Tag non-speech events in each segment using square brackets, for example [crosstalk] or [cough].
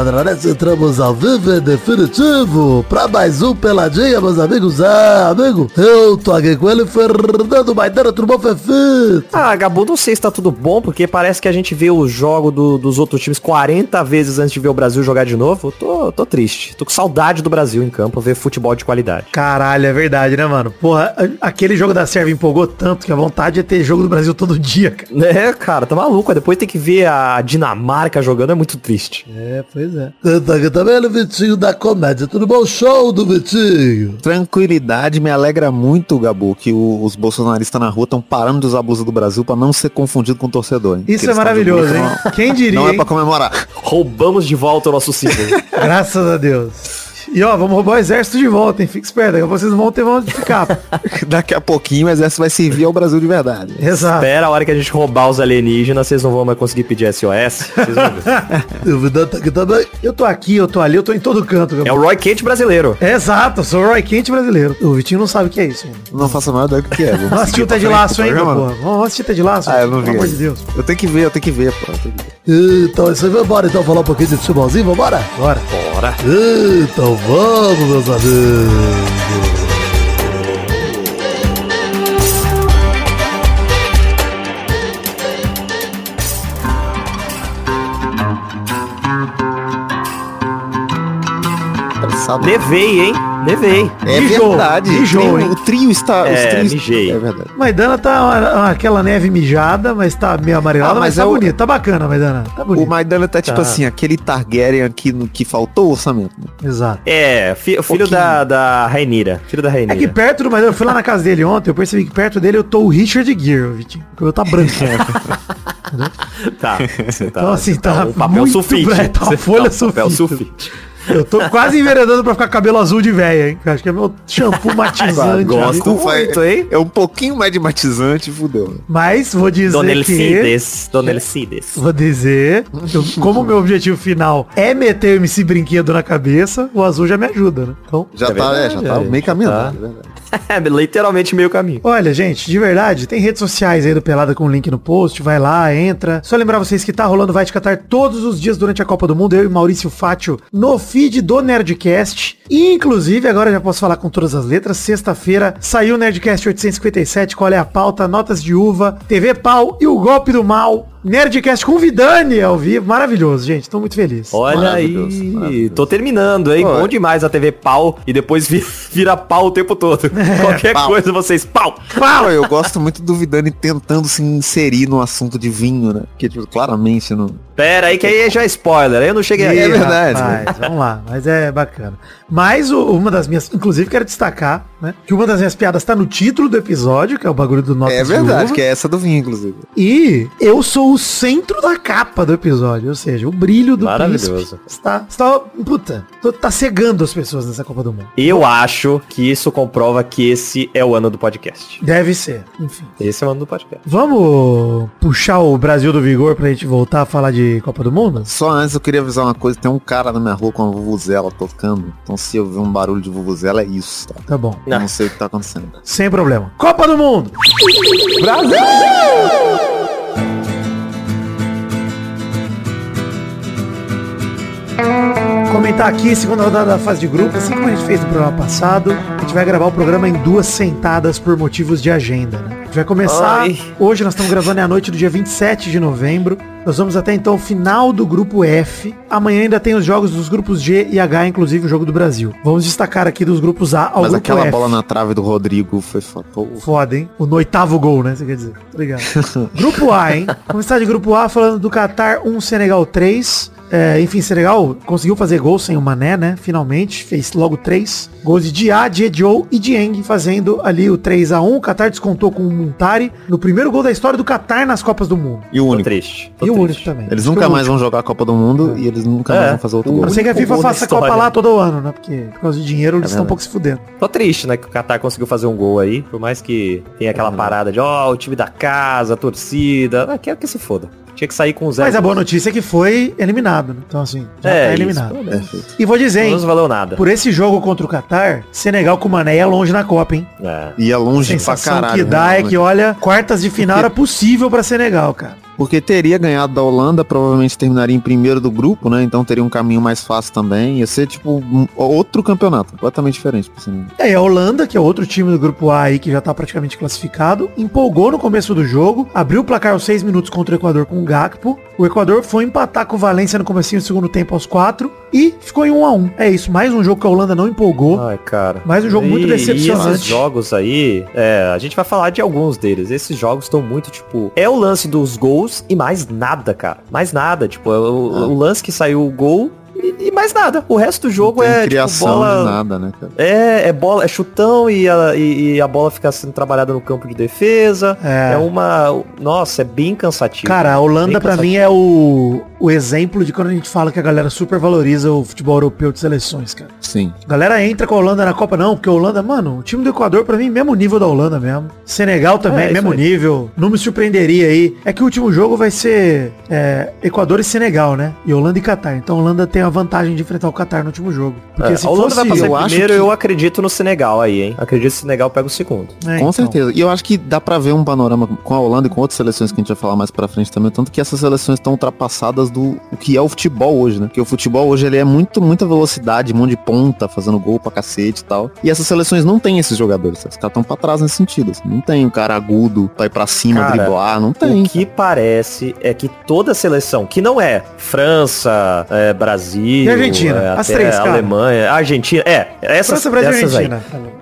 Peladranete, entramos ao vivo e definitivo pra mais um Peladinha, meus amigos. Ah, amigo, eu tô aqui com ele, Fernando Maidana, tudo bom, Fefito? Ah, Gabu, não sei se tá tudo bom, porque parece que a gente vê o jogo do- dos outros times 40 vezes antes de ver o Brasil jogar de novo. Tô, tô triste. Tô com saudade do Brasil em campo, ver futebol de qualidade. Caralho, é verdade, né, mano? Porra, aquele jogo da Sérvia empolgou tanto que a vontade é ter jogo do Brasil todo dia, cara. É, cara, tá maluco. Depois tem que ver a Dinamarca jogando, é muito triste. É, pois é. Tá aqui também ele, Vitinho da Comédia, tudo bom? Show do Vitinho. Tranquilidade me alegra muito, Gabu, que o- os bolsonaristas na rua estão parando de usar a blusa do Brasil pra não ser confundido com torcedor. hein? Isso é maravilhoso, hein? não- Quem diria, Não é pra comemorar. Roubamos de volta o nosso símbolo. [laughs] Graças a Deus. E ó, vamos roubar o exército de volta, hein? Fique esperto, daqui a pouco vocês não vão ter onde ficar. [laughs] Daqui a pouquinho o exército vai servir ao Brasil de verdade. Exato. Espera a hora que a gente roubar os alienígenas, vocês não vão mais conseguir pedir SOS. Vocês vão ver. [laughs] O tá também. Eu tô aqui, eu tô ali, eu tô em todo canto. É o Roy Kent brasileiro. Exato, eu sou o Roy Quente brasileiro. O Vitinho não sabe o que é isso. ainda. Não faço a menor ideia do que é. Vamos assistir o Ted Laço programa? pô. Vamos assistir Ted Laço. Ah, eu não vi. Pelo amor de. Deus. Eu tenho que ver, eu tenho que ver, pô. Então, é isso aí, vambora então falar um pouquinho de futebolzinho, vambora? Bora. Bora. Então vamos, meus. Nevei, hein? Nevei. É Mijou, verdade. mijou, hein? O trio está. os É, trios- mijei. É verdade. Maidana tá uma- aquela neve mijada, mas tá meio amarelada, Ah, mas, mas tá é o- bonito. Tá bacana, Maidana. Tá bonito. O Maidana tá tipo Tá. assim, aquele Targaryen que, no, que faltou orçamento. né? Exato. É, fi- o filho da, da Rainira. Filho da É Rainira. que perto do Maidana, eu fui lá na casa dele ontem, eu percebi que perto dele eu tô o Richard Gere, Vitinho. Porque eu tá branco. [laughs] Tá. Tá Então, assim, tá um papel muito sulfite. branco, tá uma Você folha um papel sulfite. sulfite. Eu tô quase enveredando pra ficar cabelo azul de véia, hein? Acho que é meu shampoo [laughs] matizante. Gosto muito, hein? É um pouquinho mais de matizante, fudeu. Mas vou dizer Dona que... Elcides. Dona Elcides. Vou dizer, eu- como o meu objetivo final é meter o MC Brinquedo na cabeça, o azul já me ajuda, né? Então, Já É tá, é, já verdade, tá é, meio já caminho. tá. andado, é verdade. É, [laughs] literalmente meio caminho. olha, gente, de verdade, tem redes sociais aí do Pelada com link no post, vai lá, entra. Só lembrar vocês que tá rolando Vai Te Catar todos os dias durante a Copa do Mundo, eu e Maurício Fátio, no feed do Nerdcast. E, inclusive, agora já posso falar com todas as letras, sexta-feira saiu o Nerdcast 857, qual é a pauta, notas de uva, TV Pau e o golpe do mal. Nerdcast com Vidani ao vivo, maravilhoso, gente, tô muito feliz. Olha aí, Maravilhoso, tô terminando, hein? Olha. Bom demais a TV pau e depois vira, [laughs] vira pau o tempo todo. [laughs] Qualquer pau. coisa vocês pau. Pô, [laughs] eu gosto muito do Vidani tentando se inserir no assunto de vinho, né? Porque, tipo, claramente não. Pera aí que aí já é spoiler, aí eu não cheguei aí. É verdade. Rapaz, vamos lá, mas é bacana. Mas o- uma das minhas, inclusive quero destacar, né, que uma das minhas piadas tá no título do episódio, que é o bagulho do Notas É de verdade, Uva, que é essa do vinho, inclusive. E eu sou o centro da capa do episódio, ou seja, o brilho do Maravilhoso. príncipe está, está puta, tá cegando as pessoas nessa Copa do Mundo. Eu acho que isso comprova que esse é o ano do podcast. Deve ser, enfim. Esse é o ano do podcast. Vamos puxar o Brasil do Vigor pra gente voltar a falar de Copa do Mundo? Só antes eu queria avisar uma coisa, tem um cara na minha rua com uma vuvuzela tocando. Então se eu ver um barulho de vuvuzela é isso, tá? Tá bom, Eu não sei o que tá acontecendo. sem problema. Copa do Mundo! Comentar aqui, segunda rodada da fase de grupo, assim como a gente fez no programa passado, a gente vai gravar o programa em duas sentadas por motivos de agenda, né? Vai começar, Ai. hoje nós estamos gravando é a noite do dia 27 de novembro, nós vamos até então o final do grupo F, amanhã ainda tem os jogos dos grupos G e H, inclusive o jogo do Brasil. Vamos destacar aqui dos grupos A ao Mas grupo aquela F. bola na trave do Rodrigo foi foda. Foda, hein? O no oitavo gol, né? Você quer dizer. Obrigado. [laughs] grupo A, hein? Começar de grupo A falando do Qatar 1, Senegal 3. É, enfim, Senegal conseguiu fazer gol sem o Mané, né? Finalmente. Fez logo três. Gols de Dia, Diedjou e Dieng fazendo ali o 3 a 1 O Qatar descontou com o Muntari no primeiro gol da história do Qatar nas Copas do Mundo. E o Tô único. triste. Tô e o triste. único também. Eles nunca mais vão jogar a Copa do Mundo e eles nunca É. mais vão fazer outro O gol. A não ser que a FIFA faça a Copa lá todo ano, né? Porque por causa de dinheiro eles estão um verdade. pouco se fudendo. Tô triste, né, que o Qatar conseguiu fazer um gol aí, por mais que tenha aquela parada de, ó, o time da casa, a torcida, ah, quero que se foda. Tinha que sair com zero. Mas a boa notícia é que foi eliminado, né? Então assim, já É, tá isso, eliminado. menos. Perfeito. E vou dizer, hein? não valeu nada. Por esse jogo contra o Qatar, Senegal com o Mané é longe na Copa, hein? É. Ia A longe pra sensação caralho. que dá né, é que, olha, quartas de final era possível pra Senegal, cara. Porque teria ganhado da Holanda, provavelmente terminaria em primeiro do grupo, né? Então teria um caminho mais fácil também. Ia ser, tipo, um- outro campeonato, completamente diferente. É, a Holanda, que é outro time do grupo A aí, que já tá praticamente classificado, empolgou no começo do jogo, abriu o placar aos 6 minutos contra o Equador com o Gakpo. O Equador foi empatar com o Valência no comecinho do segundo tempo aos 4 e ficou em 1 a 1 É isso, mais um jogo que a Holanda não empolgou. Ai, cara. Mais um jogo muito E- decepcionante. E esses jogos aí, é, a gente vai falar de alguns deles. Esses jogos estão muito, tipo, é o lance dos gols e mais nada, cara. Mais nada. Tipo, é o, Ah. o lance que saiu o gol e, e mais nada. O resto do jogo Não tem é tipo, criação bola. de nada, né, cara? É, é bola, é chutão e a, e, e a bola fica sendo trabalhada no campo de defesa. É. É, uma. Nossa, é bem cansativo. Cara, a Holanda cansativo. mim é o, o exemplo de quando a gente fala que a galera super valoriza o futebol europeu de seleções, cara. Sim. A galera entra com a Holanda na Copa, não, porque a Holanda, mano, o time do Equador, pra mim, mesmo nível da Holanda mesmo. Senegal também, É, mesmo aí. nível. Não me surpreenderia aí. É que o último jogo vai ser é, Equador e Senegal, né? E Holanda e Catar. Então a Holanda tem a vantagem de enfrentar o Qatar no último jogo. Porque É, se a Holanda fosse... vai passar eu acho primeiro, que- eu acredito no Senegal aí, hein? Acredito que o Senegal pega o segundo. É, com então. certeza. E eu acho que dá pra ver um panorama com a Holanda e com outras seleções que a gente vai falar mais pra frente também, tanto que essas seleções estão ultrapassadas do o que é o futebol hoje, né? Porque o futebol hoje ele é muito muita velocidade, mão de ponta, fazendo gol pra cacete e tal. E essas seleções não têm esses jogadores, os caras estão pra trás nesse sentido. assim. Não tem um cara agudo pra ir pra cima, Cara, driblar, não tem. O que parece é que toda seleção, que não é França, é, Brasil, E Argentina? é, As três, cara. Alemanha, Argentina, é, essas, França, Brasil essas aí.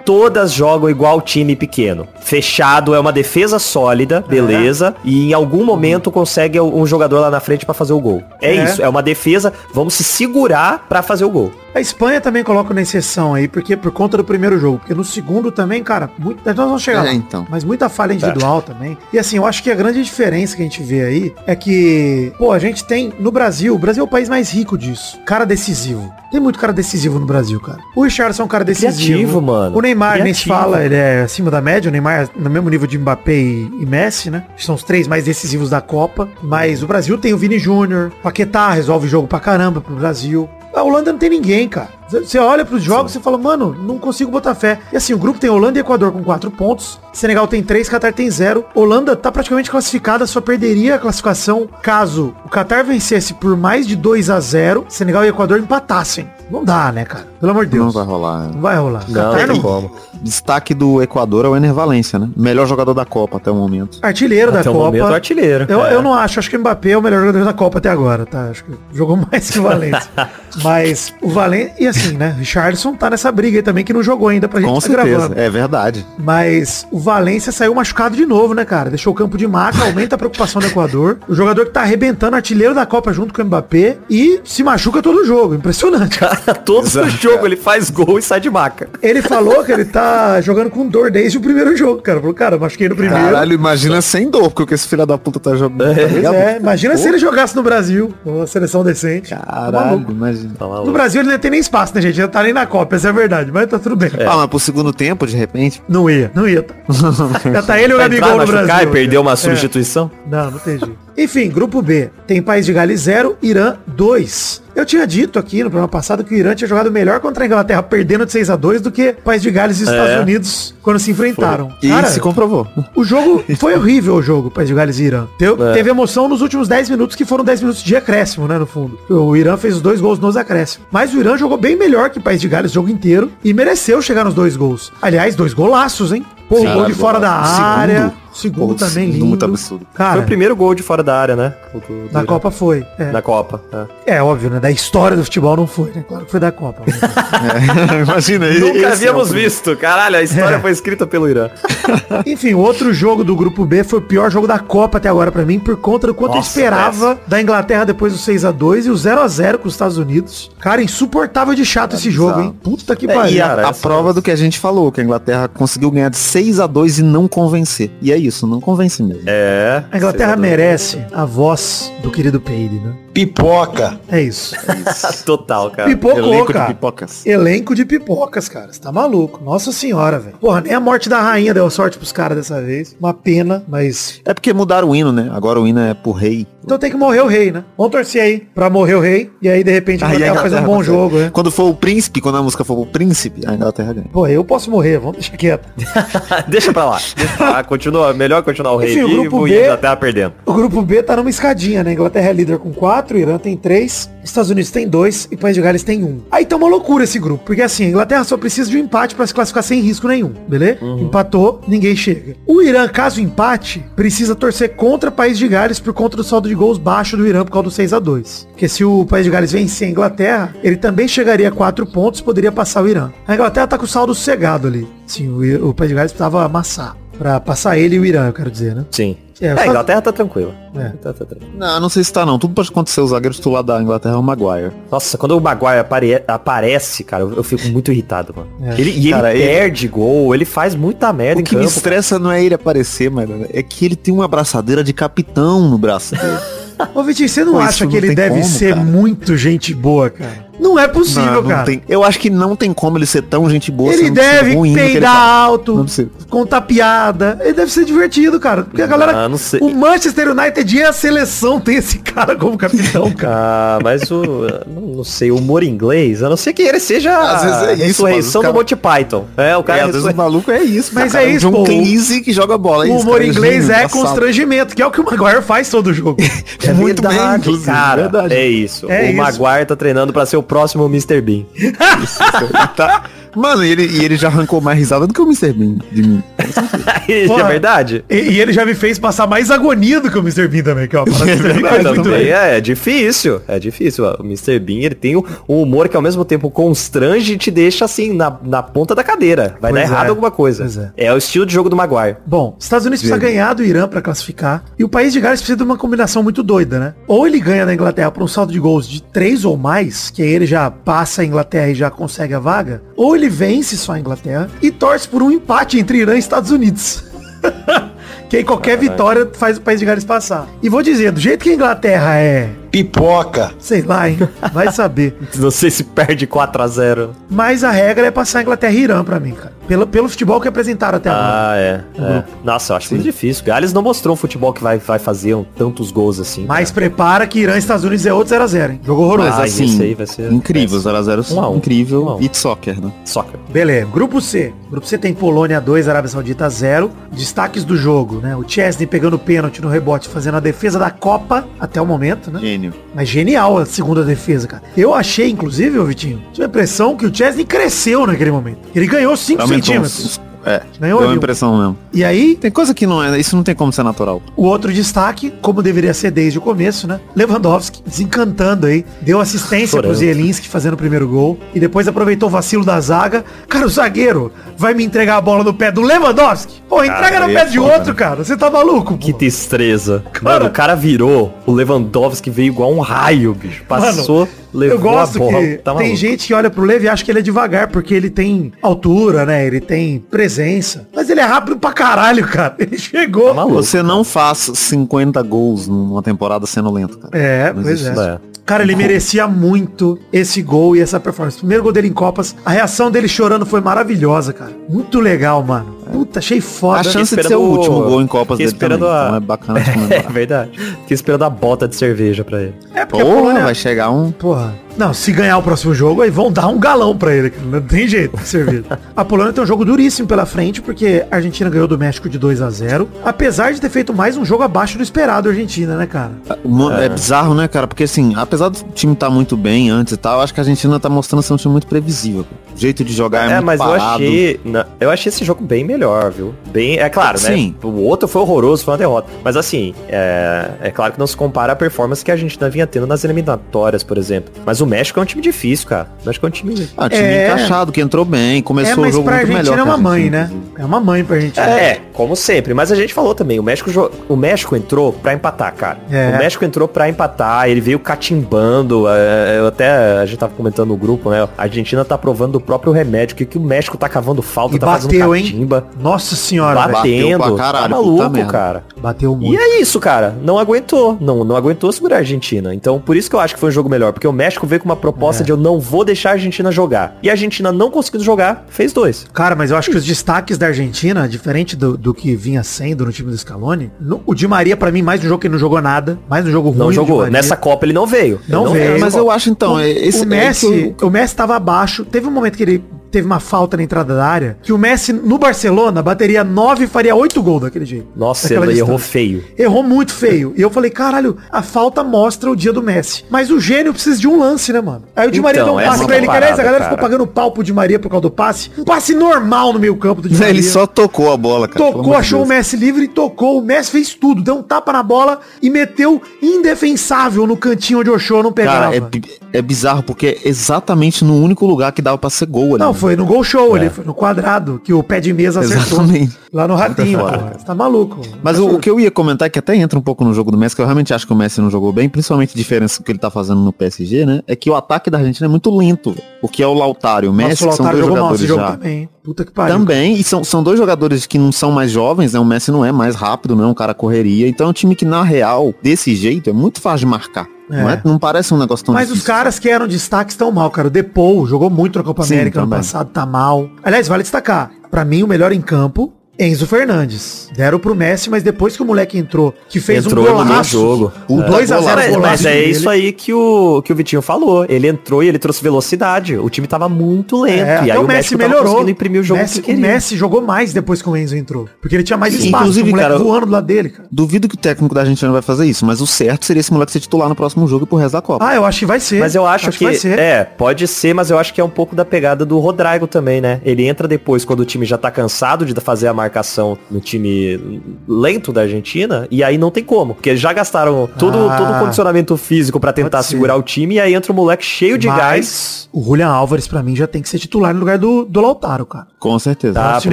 Todas jogam igual time pequeno. Fechado, é uma defesa sólida, beleza. E em algum momento consegue um jogador lá na frente pra fazer o gol. É, É. isso, é uma defesa, vamos se segurar pra fazer o gol. A Espanha também coloca na exceção aí, porque por conta do primeiro jogo. Porque no segundo também, cara, muito, nós vamos chegar É, lá. então. Mas muita falha individual também. E assim, eu acho que a grande diferença que a gente vê aí é que, pô, a gente tem no Brasil, o Brasil é o país mais rico disso. Cara decisivo. Tem muito cara decisivo no Brasil, cara. O Richardson é um cara decisivo. Criativo, mano. O Neymar nem se fala, ele é acima da média. O Neymar é no mesmo nível de Mbappé e, e Messi, né? São os três mais decisivos da Copa. Mas o Brasil tem o Vini Júnior, Paquetá resolve jogo pra caramba pro Brasil. A Holanda não tem ninguém, cara. Você olha pros jogos e fala, mano, não consigo botar fé. E assim, o grupo tem Holanda e Equador com 4 pontos. Senegal tem 3, Qatar tem 0. Holanda tá praticamente classificada, só perderia a classificação caso o Qatar vencesse por mais de 2 a 0 Senegal e Equador empatassem. Não dá, né, cara? Pelo amor de Não Deus. vai rolar. Não vai rolar. Não, Qatar não não. como. Destaque do Equador é o Ener Valência, né? Melhor jogador da Copa até o momento. Artilheiro Até da o Copa. momento, artilheiro. Eu, É. eu não acho, acho que o Mbappé é o melhor jogador da Copa até agora, tá? Acho que jogou [laughs] mais que o Valência. [laughs] Mas o Valência, e assim, né? Richardson tá nessa briga aí também, que não jogou ainda pra gente Com tá certeza. gravando. É verdade. Mas o Valência saiu machucado de novo, né, cara? Deixou o campo de maca, aumenta a preocupação do Equador. O jogador que tá arrebentando, artilheiro da Copa junto com o Mbappé e se machuca todo o jogo. Impressionante. Todo jogo ele faz gol e sai de maca. Ele falou que ele tá jogando com dor desde o primeiro jogo, cara. Falou, cara, machuquei no primeiro. Caralho, imagina sem dor, porque o que esse filho da puta tá jogando. tá ligado? é, imagina se ele jogasse no Brasil, uma seleção decente. Tá Caralho, imagina. Tá. No Brasil ele não tem nem espaço, né, gente? Não tá nem na Copa, essa é a verdade, mas tá tudo bem. Ah, mas pro segundo tempo, de repente. Não ia, não ia. Tá. [laughs] Já tá ele e o Vai Gabigol entrar, no Brasil. e perdeu uma É. substituição? Não, não tem jeito. Enfim, grupo B. Tem País de Gales 0, Irã 2. Eu tinha dito aqui no programa passado que o Irã tinha jogado melhor contra a Inglaterra, perdendo de 6 a 2 do que País de Gales e Estados É. Unidos quando se enfrentaram. E Cara, se comprovou. o jogo foi horrível o jogo, País de Gales e Irã. Teve, É. teve emoção nos últimos 10 minutos, que foram 10 minutos de acréscimo, né, no fundo. O Irã fez os dois gols nos acréscimos. Mas o Irã jogou bem melhor que o País de Gales o jogo inteiro e mereceu chegar nos dois gols. Aliás, dois golaços, hein? Pô, Sim, o gol de fora da segundo. área. Segundo Pô, também segundo lindo. muito absurdo. Cara, Foi o primeiro gol de fora da área, né? Do- do da Irã. Copa foi. É. Da Copa. é. É óbvio, né? Da história do futebol não foi, né? Claro que foi da Copa. [laughs] Imagina aí. Nunca havíamos visto. Caralho, a história foi escrita pelo Irã. [laughs] Enfim, o outro jogo do grupo B foi o pior jogo da Copa até agora pra mim, por conta do quanto eu Nossa, esperava da Inglaterra depois do 6 a 2 e o 0 a 0 com os Estados Unidos. Cara, insuportável de chato esse jogo, hein? Puta que É, pariu. e a, a prova do que a gente falou, que a Inglaterra conseguiu ganhar de 6 a 2 e não convencer. E é isso, não convence mesmo. É. A Inglaterra merece a voz do querido Peire, né? Pipoca. É isso. [laughs] Total, cara. Pipocou, Elenco de cara. pipocas. Elenco de pipocas, cara. Você tá maluco. Nossa senhora, velho. Porra, nem a morte da rainha deu sorte pros caras dessa vez. Uma pena, mas É porque mudaram o hino, né? Agora o hino é pro rei. Então tem que morrer o rei, né? Vamos torcer aí pra morrer o rei. E aí, de repente, a a Inglaterra faz um bom jogo, né? Quando for o príncipe, quando a música for o príncipe, a Inglaterra ganha. Pô, eu posso morrer, vamos deixar quieto. [laughs] deixa pra lá. Deixa pra lá. Continua, melhor continuar o rei Enfim, o grupo vivo B- e a Inglaterra perdendo. O grupo B tá numa escadinha, né? Inglaterra é líder com 4, Irã tem 3, Estados Unidos tem 2 e País de Gales tem 1. Um. Aí tá uma loucura esse grupo, porque assim, a Inglaterra só precisa de um empate pra se classificar sem risco nenhum, beleza? Empatou, ninguém chega. O Irã, caso empate, precisa torcer contra País de Gales por conta do saldo de gols baixo do Irã por causa do 6 a 2 Porque se o País de Gales vencer a Inglaterra, ele também chegaria a 4 pontos e poderia passar o Irã. A Inglaterra tá com o saldo sossegado ali. Sim, o, o País de Gales precisava amassar. Pra passar ele e o Irã, eu quero dizer, né? Sim. É, É, só- a Inglaterra tá tranquila. É. Tá- tá tranquila. Não, não sei se tá não. Tudo pode acontecer. O zagueiro titular da Inglaterra é o Maguire. Nossa, quando o Maguire apare- aparece, cara, eu, eu fico muito irritado, mano. É. Ele, e Cara, ele ele- perde gol, ele faz muita merda O em que me campo. estressa não é ele aparecer, mano. É que ele tem uma abraçadeira de capitão no braço dele. [laughs] Ô, Vitinho, você não Pô, acha que não ele deve como, ser cara. muito gente boa, cara? Não é possível, Não, não cara. tem- eu acho que não tem como ele ser tão gente boa. Ele deve ruim peidar alto, contar piada. Ele deve ser divertido, cara. Porque a galera. Ah, não sei. O Manchester United e a seleção tem esse cara como capitão, [laughs] cara. Ah, mas o. não, sei, o humor inglês, a não ser que ele seja Às vezes é a isso, ressurreição mano, do Monty Python. É, o cara É, é às vezes o maluco é isso. Mas cara. é isso, John pô. Cleese que joga bola. É o isso, humor cara, inglês gênio, é engraçado. constrangimento, que é o que o Maguire faz todo jogo. [laughs] É Muito bem, verdade, inclusive, cara. verdade. É isso. É o isso. Maguire tá treinando pra ser o próximo Mr. Bean. [laughs] Tá. Mano, e ele, e ele já arrancou mais risada do que o Mr. Bean de mim. [laughs] Isso é verdade? E, e ele já me fez passar mais agonia do que o Mr. Bean também, que [laughs] o Mr. Bean faz muito Também bem. é, é difícil, é difícil. O Mr. Bean, ele tem um um humor que ao mesmo tempo constrange e te deixa assim, na, na ponta da cadeira. Vai Pois dar errado é, alguma coisa. pois é. É. o estilo de jogo do Maguire. Bom, Estados Unidos precisa ganhar do Irã pra classificar. E o país de Gales precisa de uma combinação muito doida, né? Ou ele ganha da Inglaterra por um saldo de gols de 3 ou mais, que aí ele já passa a Inglaterra e já consegue a vaga. Ou ele vence só a Inglaterra e torce por um empate entre Irã e Estados Unidos. [laughs] que aí qualquer vitória faz o país de Gales passar. E vou dizer, do jeito que a Inglaterra é, Pipoca. sei lá, hein? Vai saber. [laughs] Não sei se perde 4 a 0 Mas a regra é passar a Inglaterra e Irã pra mim, cara. Pelo, pelo futebol que apresentaram até agora. Ah, é. é. Nossa, eu acho muito difícil. Gales não mostrou um futebol que vai, vai fazer um- tantos gols assim. Mas prepara que Irã e Estados Unidos é outro 0x0, hein? Jogo horroroso. Ah, Mas esse assim, aí vai ser incrível, péssimo. 0x0, Um um. incrível. Um um. Beat soccer, né? Soccer. Beleza. Grupo C. Grupo C tem Polônia 2, Arábia Saudita 0. Destaques do jogo, né? O Chesney pegando pênalti no rebote, fazendo a defesa da Copa até o momento, né? Gênio. Mas genial a segunda defesa, cara. Eu achei, inclusive, ô Vitinho, tive a impressão que o Chesney cresceu naquele momento. Ele ganhou 5 Aumentou centímetros. uns- É, Ganhou deu um- impressão mesmo. E aí, Tem coisa que não é, isso não tem como ser natural. O outro destaque, como deveria ser desde o começo, né? Lewandowski, desencantando aí. Deu assistência Chorando. pro Zielinski fazendo o primeiro gol. E depois aproveitou o vacilo da zaga. Cara, o zagueiro vai me entregar a bola no pé do Lewandowski? Pô, entrega no aí pé é de foda, outro, cara. Você tá maluco, Que pô. destreza. Mano, o cara virou. O Lewandowski veio igual um raio, bicho. Passou, levou Eu gosto a bola. que Tá tem gente que olha pro Levi e acha que ele é devagar, porque ele tem altura, né? Ele tem presença. Mas ele é rápido pra caralho, cara. [laughs] Ele chegou. Tá maluco. Você não faz 50 gols numa temporada sendo lento, cara. É, Não pois é. É. Cara, ele merecia muito esse gol e essa performance. Primeiro gol dele em Copas, a reação dele chorando foi maravilhosa, cara. Muito legal, mano. Puta, achei foda. A chance de ser o o- último gol em Copas dele também, esperando a- então é bacana de [laughs] É verdade. Fiquei esperando a bota de cerveja pra ele. É porque a Porra, Polônia... vai chegar um... Porra. Não, se ganhar o próximo jogo, aí vão dar um galão pra ele. Não tem jeito de servir. [laughs] a Polônia tem um jogo duríssimo pela frente, porque a Argentina ganhou do México de 2 a 0 Apesar de ter feito mais um jogo abaixo do esperado a Argentina, né, cara? Mo- É. bizarro, né, cara? Porque assim, apesar do time estar muito bem antes e tal, eu acho que a Argentina tá mostrando ser um time muito previsível. cara. O jeito de jogar é, É, muito mas eu parado. achei. na- eu achei esse jogo bem melhor, viu? Bem. É claro, né? Sim. O outro foi horroroso, foi uma derrota. Mas assim, é, é claro que não se compara a performance que a Argentina vinha tendo nas eliminatórias, por exemplo. Mas o México é um time difícil, cara. O México é um time. Ah, time É. encaixado, que entrou bem, é, começou o mas jogo pra muito Argentina melhor. é uma mãe, né? É uma mãe pra Argentina. É, como sempre. Mas a gente falou também, o México, jo- o México entrou pra empatar, cara. É. O México entrou pra empatar, ele veio catimbando. é, eu até, a gente tava comentando no grupo, né? A Argentina tá provando próprio remédio, que, que o México tá cavando falta, E tá bateu, fazendo hein? catimba, Nossa senhora, batendo, Bateu pra caralho, tá maluco, cara. Bateu E muito. é isso, cara. Não aguentou. Não, não aguentou segurar a Argentina. Então, por isso que eu acho que foi um jogo melhor. Porque o México veio com uma proposta É. de eu não vou deixar a Argentina jogar. E a Argentina não conseguindo jogar, fez dois. Cara, mas eu acho que os destaques da Argentina, diferente do, do que vinha sendo no time do Scaloni, no- o Di Maria, pra mim, mais um jogo que ele não jogou nada, mais um jogo ruim. Não jogou. Nessa Copa ele não veio. Ele Não veio. É, mas eu acho então, o, é- esse o é Messi, que o Messi tava abaixo. Teve um momento que ele teve uma falta na entrada da área, que o Messi no Barcelona bateria 9 e faria 8 gols daquele jeito. Nossa, ele errou distância. feio. Errou muito feio. E eu falei, caralho, a falta mostra o dia do Messi. Mas o gênio precisa de um lance, né, mano? Aí o Di Maria Então, deu um essa passe é pra ele, que aliás, a parada, galera ficou cara. pagando pau pro Di Maria por causa do passe. Um passe normal no meio campo do Di Maria. Ele só tocou a bola, cara. Tocou, achou Deus. o Messi livre e tocou. O Messi fez tudo. Deu um tapa na bola e meteu indefensável no cantinho onde o Ochoa não pegava. Cara, é, bi- é bizarro porque é exatamente no único lugar que dava pra ser gol ali. Não, né? foi no gol show ali, foi no quadrado, que o pé de mesa acertou. Exatamente. Lá no ratinho, pô. Você tá maluco. Mas o, o que eu ia comentar, que até entra um pouco no jogo do Messi, que eu realmente acho que o Messi não jogou bem, principalmente a diferença que ele tá fazendo no PSG, né? É que o ataque da Argentina é muito lento. O que é o Lautaro e o Messi, Nossa, o são dois mal jogadores já. também. Puta que pariu. Também, e são, são dois jogadores que não são mais jovens, né? O Messi não é mais rápido, não é um cara correria. Então é um time que, na real, desse jeito, é muito fácil de marcar. Não, é, não parece um negócio tão Mas os difícil. caras que eram destaques estão mal, cara. O Depou jogou muito na Copa Sim, América ano também. passado, tá mal. Aliás, vale destacar. Pra mim, o melhor em campo, Enzo Fernandes. Deram pro Messi, mas depois que o moleque entrou, que fez Entrou um golaço. jogo. O É. 2x0 Mas, golaço mas é dele. isso aí que o, que o Vitinho falou. Ele entrou e ele trouxe velocidade. O time tava muito lento. É, e aí o o Messi melhorou. imprimir o jogo Messi, que o. Messi jogou mais depois que o Enzo entrou. Porque ele tinha mais Sim, espaço, inclusive, o moleque cara, voando do lado dele, cara. Duvido que o técnico da Argentina vai fazer isso, mas o certo seria esse moleque ser titular no próximo jogo e pro resto da Copa. Ah, eu acho que vai ser. Mas eu acho, que, vai ser. é, pode ser, mas eu acho que é um pouco da pegada do Rodrigo também, né? Ele entra depois quando o time já tá cansado de fazer a marcação no time lento da Argentina e aí não tem como, porque eles já gastaram todo, Ah. todo o condicionamento físico pra tentar segurar o time e aí entra o moleque cheio de Mas gás. o Julian Álvares, pra mim, já tem que ser titular no lugar do, do Lautaro, cara. Com certeza. Tá, Próximo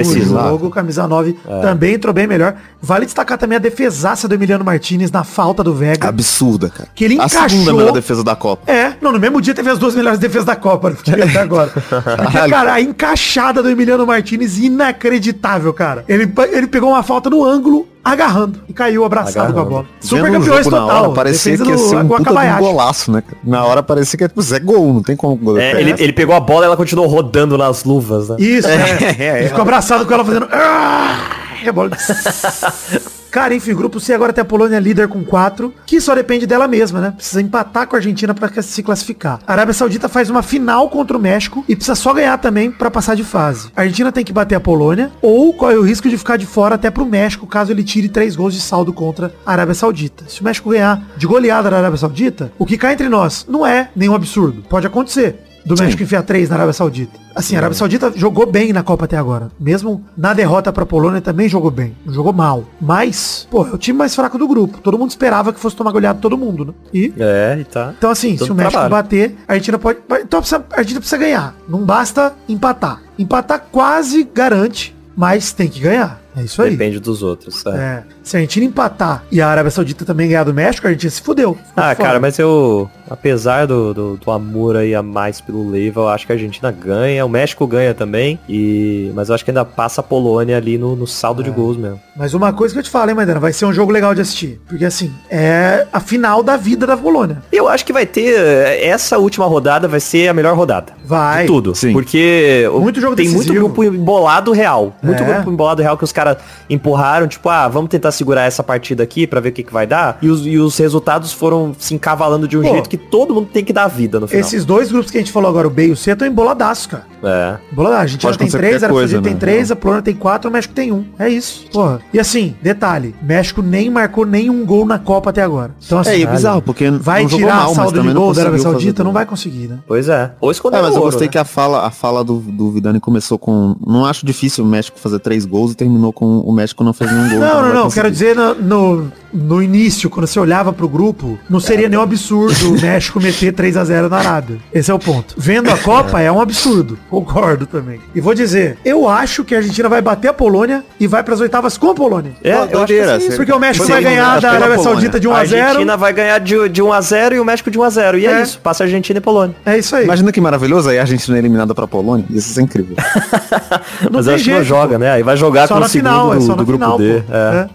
precisa. jogo, camisa 9, É. também entrou bem melhor. Vale destacar também a defesaça do Emiliano Martinez na falta do Vega. Absurda, cara. Que ele A segunda encaixou- melhor defesa da Copa. É, não, no mesmo dia teve as duas melhores defesas da Copa, até agora. [laughs] Porque, cara, a encaixada do Emiliano Martinez, inacreditável, cara. Ele, ele pegou uma falta no ângulo, agarrando, e caiu abraçado Agarrando. com a bola. Super Vendo campeões na total. hora, parecia que ia ser um puta de um golaço, né? Na hora parecia que tipo, é gol, não tem como gol. É, ele, ele pegou a bola e ela continuou rodando nas luvas, né? Isso, É, é. [laughs] é, é. Ele ficou abraçado com ela fazendo. "Ah!" E a bola. [laughs] Cara, enfim, grupo C agora tem a Polônia líder com 4, que só depende dela mesma, né? Precisa empatar com a Argentina pra se classificar. A Arábia Saudita faz uma final contra o México e precisa só ganhar também pra passar de fase. A Argentina tem que bater a Polônia ou corre o risco de ficar de fora até pro México, caso ele tire três gols de saldo contra a Arábia Saudita. Se o México ganhar de goleada da Arábia Saudita, o que cai entre nós não é nenhum absurdo. Pode acontecer do México enfiar três na Arábia Saudita. Assim, a Arábia Saudita jogou bem na Copa até agora. Mesmo na derrota pra Polônia também jogou bem. Não jogou mal. Mas, pô, é o time mais fraco do grupo. Todo mundo esperava que fosse tomar goleada todo mundo, né? E É, e tá. então, assim, Todo se o México trabalho. bater, a Argentina pode. Então precisa- a Argentina precisa ganhar. Não basta empatar. Empatar quase garante, mas tem que ganhar. É isso aí. Depende dos outros. é. É. Se a Argentina empatar e a Arábia Saudita também ganhar do México, a Argentina se fudeu. Ah, fora. cara, mas eu, apesar do, do, do amor aí a mais pelo Leiva, eu acho que a Argentina ganha, o México ganha também, e mas eu acho que ainda passa a Polônia ali no, no saldo de gols mesmo. Mas uma coisa que eu te falei, Maidana, vai ser um jogo legal de assistir. Porque assim, é a final da vida da Polônia. Eu acho que vai ter, essa última rodada vai ser a melhor rodada. Vai. De tudo. Sim. Porque Muito jogo tem muito decisivo. grupo embolado real. Muito É. grupo embolado real que os caras empurraram, tipo, ah, vamos tentar segurar essa partida aqui pra ver o que, que vai dar. E os, e os resultados foram se encavalando de um Pô, jeito que todo mundo tem que dar vida no final. Esses dois grupos que a gente falou agora, o B e o C, estão emboladaços, cara. É. Emboladaços. A Argentina Pode tem três, a coisa, Saudita tem né? três, a Polônia tem quatro, o México tem um. É isso. Porra. E assim, detalhe, México nem marcou nenhum gol na Copa até agora. Então assim, É, e é bizarro, porque vai não jogou tirar mal, a saldo de gol da Arábia Saudita, não vai conseguir, né? Pois é. Ou esconder É, mas eu ouro, gostei né? que a fala, a fala do, do Vidani começou com. Não acho difícil o México fazer três gols e terminou com o México não fazendo um gol. Não, não, não. conseguir. Quero dizer no, no- no início, quando você olhava pro grupo, não seria nenhum absurdo o México meter 3 a 0 na Arábia. Esse é o ponto. Vendo a Copa é um absurdo. Concordo também. E vou dizer, eu acho que a Argentina vai bater a Polônia e vai pras oitavas com a Polônia. É, eu acho que doideira, sim, Porque o México Sim, vai ganhar da que é na Arábia Polônia. Saudita de 1 a a 0 Argentina vai ganhar de, de 1 a 0 e o México de 1 a 0 E é, É. isso. Passa Argentina e Polônia. É isso aí. Imagina que maravilhoso aí a Argentina é eliminada pra Polônia. Isso é incrível. [laughs] Mas eu acho que não joga, pô. né? Aí vai jogar Só com o segundo final, é do, só do grupo final, D. pô. É.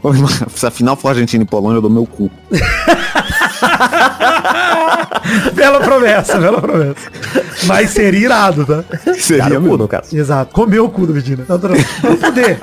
É. Se a final for Argentina e Polônia, dou meu cu. [laughs] [laughs] Bela promessa, bela promessa. Mas seria irado, tá? Seria Cara, o cu, no caso. Exato. Comeu o cu do Medina. Não, não, não. Grupo D.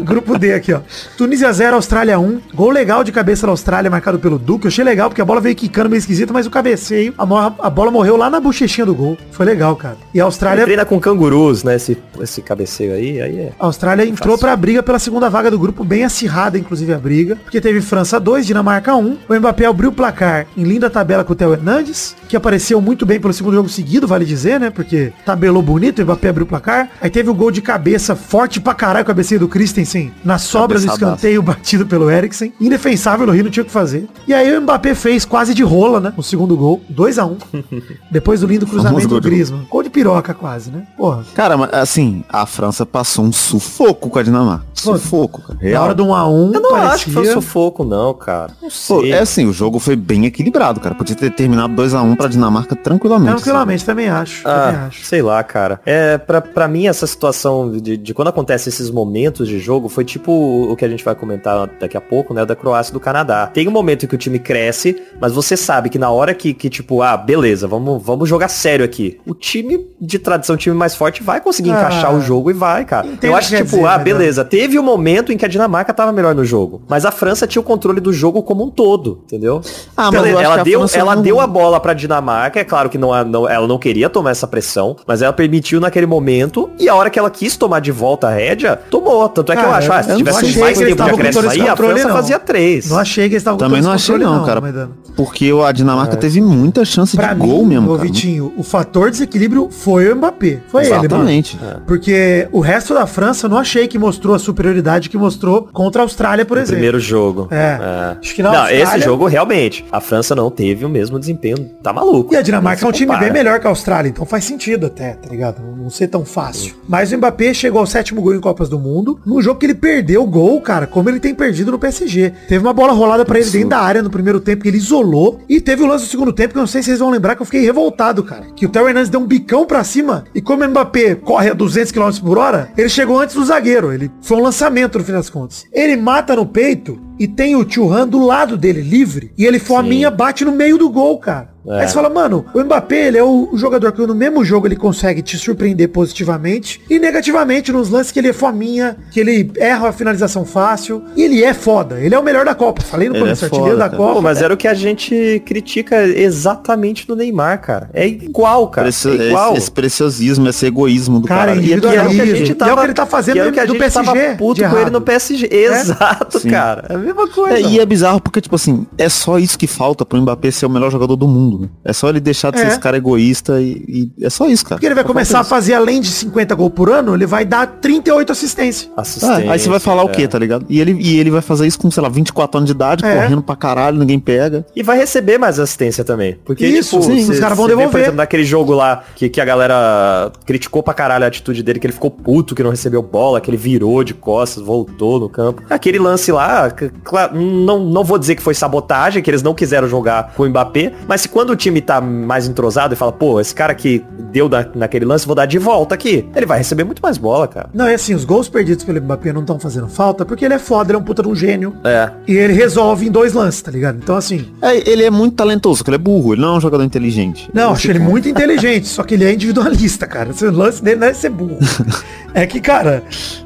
[laughs] Grupo D aqui, ó. Tunísia 0, Austrália 1. Gol legal de cabeça da Austrália, marcado pelo Duque. Eu achei legal, porque a bola veio quicando meio esquisito, mas o cabeceio, a, a bola morreu lá na bochechinha do gol. Foi legal, cara. E a Austrália... Treina com cangurus, né? Esse, esse cabeceio aí, aí é. A Austrália entrou pra briga pela segunda vaga do grupo, bem acirrada, inclusive, a briga. Porque teve França 2, Dinamarca 1. O Mbappé abriu o placar em linda tabela com o Theo Hernandes, que apareceu muito bem pelo segundo jogo seguido, vale dizer, né? Porque tabelou bonito, o Mbappé abriu o placar. Aí teve o gol de cabeça forte pra caralho, cabeceio do Christensen, na sobra do escanteio [laughs] batido pelo Eriksen. Indefensável no Rio, não tinha o que fazer. E aí o Mbappé fez quase de rola, né? O segundo gol, 2 a 1 [laughs] Depois do lindo cruzamento do Griezmann. Gol de piroca quase, né? Porra. Cara, mas assim, a França passou um sufoco com a Dinamarca. Pô, Sufoco, cara. Na Real. hora do 1 a 1 Eu não parecia... acho que foi sufoco, não, cara. Não Pô, sei. é assim, o jogo foi bem equilibrado, cara. Podia ter terminado 2x1 pra Dinamarca tranquilamente. Tranquilamente, também acho. também Ah, acho. sei lá, cara. É, pra, pra mim, essa situação de, de quando acontece esses momentos de jogo foi tipo o que a gente vai comentar daqui a pouco, né? Da Croácia e do Canadá. Tem um momento em que o time cresce, mas você sabe que na hora que, que tipo, ah, beleza, vamos, vamos jogar sério aqui. O time de tradição, o time mais forte, vai conseguir Ah, encaixar o jogo e vai, cara. Eu acho que tipo, dizer, ah, né, beleza. Teve um momento em que a Dinamarca tava melhor no jogo, mas a França tinha o controle do jogo como um todo, entendeu? Ah, mas Então, eu ela deu, ela não- deu a bola pra Dinamarca, é claro que não, não- ela não queria tomar essa pressão, mas ela permitiu naquele momento, e a hora que ela quis tomar de volta a rédea, tomou. Tanto é que eu Cara, acho, ah, se eu não tivesse achei mais tempo de acréscimo aí, a França não. fazia três. Não achei que eles estavam Também não achei não, cara. Maidana. Porque a Dinamarca teve muita chance Pra de mim, gol mesmo, ô cara. Vitinho, o fator desequilíbrio foi o Mbappé. Foi ele, mano. Exatamente. Porque o resto da França eu não achei que mostrou a superioridade que mostrou contra a Austrália, por No exemplo. primeiro jogo. É. Acho que na não, Austrália- esse jogo realmente, a França não teve o mesmo desempenho, tá maluco. E a Dinamarca é um time bem melhor que a Austrália, então faz sentido até, tá ligado? Não ser tão fácil. Mas o Mbappé chegou ao sétimo gol em Copas do Mundo, num jogo que ele perdeu o gol, cara, como ele tem perdido no PSG. Teve uma bola rolada pra ele dentro da área no primeiro tempo que ele isolou, e teve o lance do segundo tempo que eu não sei se vocês vão lembrar que eu fiquei revoltado, cara. Que o Theo Hernandes deu um bicão pra cima, e como o Mbappé corre a 200 km por hora, ele chegou antes do zagueiro. Ele foi um lançamento no fim das contas. Ele mata no peito e tem o Churran do lado dele, livre, e ele fominha, bate no meio do gol, cara. É. Aí você fala, mano, o Mbappé, ele é o jogador que no mesmo jogo ele consegue te surpreender positivamente e negativamente nos lances que ele é fominha, que ele erra a finalização fácil. E ele é foda. Ele é o melhor da Copa. Falei no Ele começo, é artilheiro foda, da. Copa. Pô, mas era o que a gente critica exatamente no Neymar, cara. É igual, cara. Precio- é igual. esse, esse preciosismo, esse egoísmo do Cara, cara. E é o que a gente E é o tava, que ele tá fazendo que é o que a do gente tava PSG, puto de com ele no PSG. Exato, Sim. cara. É a mesma coisa. É, e é bizarro porque, tipo assim, é só isso que falta pro Mbappé ser o melhor jogador do mundo. Né? É só ele deixar de ser É. esse cara egoísta e, e é só isso, cara. Porque ele vai Só começar a fazer além de 50 gols por ano, ele vai dar 38 assistências. isso. Assistência, Ah, aí você vai falar o quê, é. tá ligado? E ele, e ele vai fazer isso com, sei lá, 24 anos de idade, É. correndo pra caralho, ninguém pega. E vai receber mais assistência também. Porque, Isso, tipo, sim, cê- os caras vão cê vê, devolver. por exemplo, naquele jogo lá, que, que a galera criticou pra caralho a atitude dele, que ele ficou puto, que não recebeu bola, que ele virou de costas, voltou no campo. Aquele lance lá, claro, não, não vou dizer que foi sabotagem, que eles não quiseram jogar com o Mbappé, mas se quando o time tá mais entrosado e fala, pô, esse cara que deu da- naquele lance, vou dar de volta aqui, ele vai receber muito mais bola, cara. Não, é assim, os gols perdidos pelo Mbappé não estão fazendo falta, porque ele é foda, ele é um puta de um gênio. É. E ele resolve em dois lances, tá ligado? Então, assim, É, ele é muito talentoso, que ele é burro, ele não é um jogador inteligente. Não, Esse acho ele muito [laughs] inteligente, só que ele é individualista, cara. O lance dele não é ser burro. [laughs] É que, cara,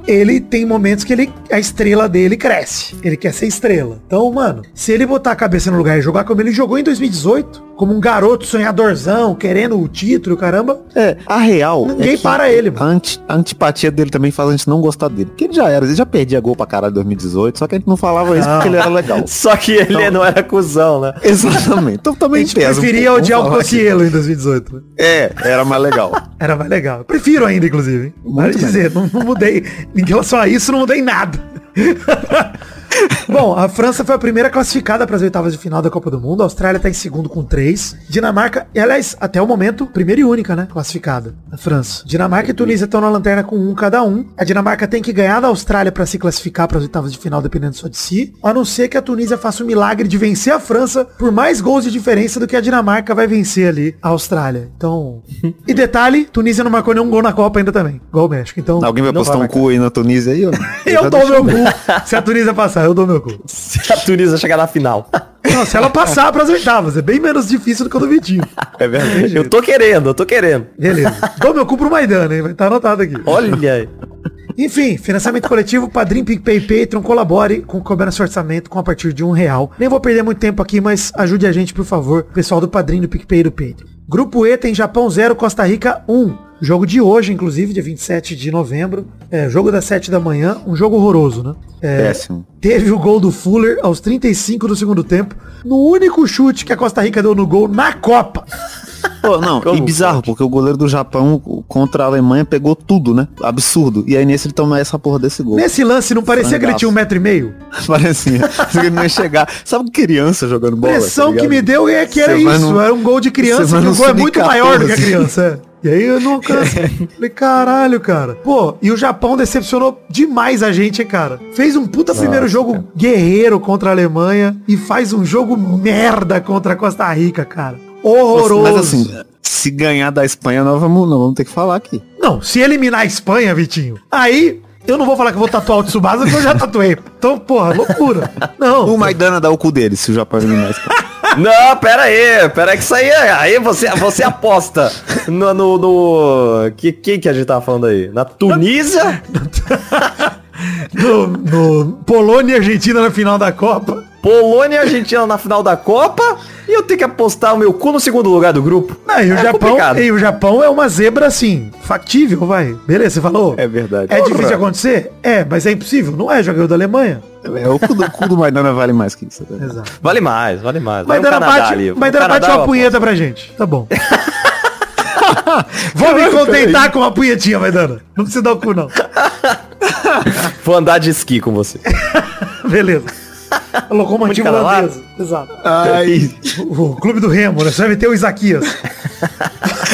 ele tem momentos que ele, a estrela dele cresce. Ele quer ser estrela. Então, mano, se ele botar a cabeça no lugar e jogar como ele jogou em 2018, como um garoto sonhadorzão, querendo o título, caramba, É, a real. Ninguém é para ele, mano. A, anti- a antipatia dele também faz a gente não gostar dele. Porque ele já era, ele já perdia gol pra caralho em 2018, só que a gente não falava isso Não. porque ele era legal. Só que ele não era cuzão, né? Exatamente. Então a também gente pesa. um preferia pouco, odiar o. Cocielo em 2018. né? É, era mais legal. Era mais legal. Eu prefiro ainda, inclusive. Vale Muito dizer, não, não mudei. Em relação a isso, não mudei nada. Bom, a França foi a primeira classificada para as oitavas de final da Copa do Mundo. A Austrália tá em segundo com três. Dinamarca, e, aliás, até o momento, primeira e única, né? Classificada. A França. Dinamarca e Tunísia estão na lanterna com um cada um. A Dinamarca tem que ganhar da Austrália para se classificar para as oitavas de final, dependendo só de si. A não ser que a Tunísia faça o milagre de vencer a França por mais gols de diferença do que a Dinamarca vai vencer ali a Austrália. Então. e detalhe, Tunísia não marcou nenhum gol na Copa ainda também. Igual o México. Então. Alguém vai postar vai um cu aí na Tunísia aí, ó. [laughs] Eu dou meu cu. Se a Tunísia passar, eu dou meu cu. [laughs] Se a Tunísia chegar na final. [laughs] Não, se ela passar pras oitavas, é bem menos difícil do que o do Vitinho. É verdade. Eu tô querendo, eu tô querendo. Beleza. Dou meu cu pro Maidana, hein? Vai estar anotado aqui. Olha aí. Enfim, financiamento coletivo, Padrim, PicPay, Patreon, colabore com o Cobrando Seu Orçamento com a partir de um real. Nem vou perder muito tempo aqui, mas ajude a gente, por favor, pessoal do Padrim, do PicPay e do Patreon. Grupo E tem Japão 0, Costa Rica 1. Jogo de hoje, inclusive, dia 27 de novembro. É, jogo das 7 da manhã, um jogo horroroso, né? É, Péssimo. Teve o gol do Fuller aos 35 do segundo tempo, no único chute que a Costa Rica deu no gol na Copa. Pô, não, Como e bizarro, porque o goleiro do Japão contra a Alemanha pegou tudo, né? Absurdo. E aí nesse ele toma essa porra desse gol. Nesse lance não parecia que ele Frangaço. tinha um metro e meio? [laughs] Parecia. que ele não ia chegar. Sabe criança jogando A bola? impressão tá que me deu é que era vai isso, no- era um gol de criança, que o gol é muito sub-14. maior do que a criança. [laughs] E aí eu não alcanço. [laughs] Falei, caralho, cara. Pô, e o Japão decepcionou demais a gente, cara. Fez um puta primeiro jogo guerreiro contra a Alemanha e faz um jogo merda contra a Costa Rica, cara. Horroroso. Mas assim, se ganhar da Espanha, nós vamos, nós vamos ter que falar aqui. Não, se eliminar a Espanha, Vitinho, aí eu não vou falar que eu vou tatuar o Tsubasa, porque eu já tatuei. Então, porra, loucura. Não. O Maidana dá o cu dele, se o Japão eliminar a Espanha. [laughs] Não, pera aí, pera aí que isso aí, é- aí você, você aposta no, no, no- que, quem que a gente tava falando aí? Na Tunísia? No, no Polônia e Argentina na final da Copa. Polônia e Argentina na final da Copa e eu tenho que apostar o meu cu no segundo lugar do grupo? Não, e o, É Japão, complicado. e o Japão é uma zebra assim, factível, vai. Beleza, você falou? É verdade. É difícil de acontecer? É, mas é impossível. Não é jogador da Alemanha? É, o cu do, cu do Maidana vale mais que isso. né? Exato. Vale mais, vale mais. Canadá bate, ali. O dando bate uma punheta pra gente. Tá bom. [laughs] Vou me contentar com uma punhetinha, Maidana. Não precisa dar o cu, não. [laughs] Vou andar de esqui com você. [laughs] Beleza. A locomotiva holandesa. Exato. Ai, O, o clube do Remo, né? Você vai meter o Isaquias.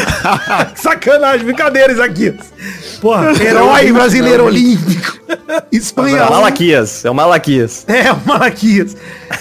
[laughs] Sacanagem, brincadeira, Isaquias. Porra, herói brasileiro olímpico. Espanha É o 1. Malaquias, é o Malaquias. É, o Malaquias.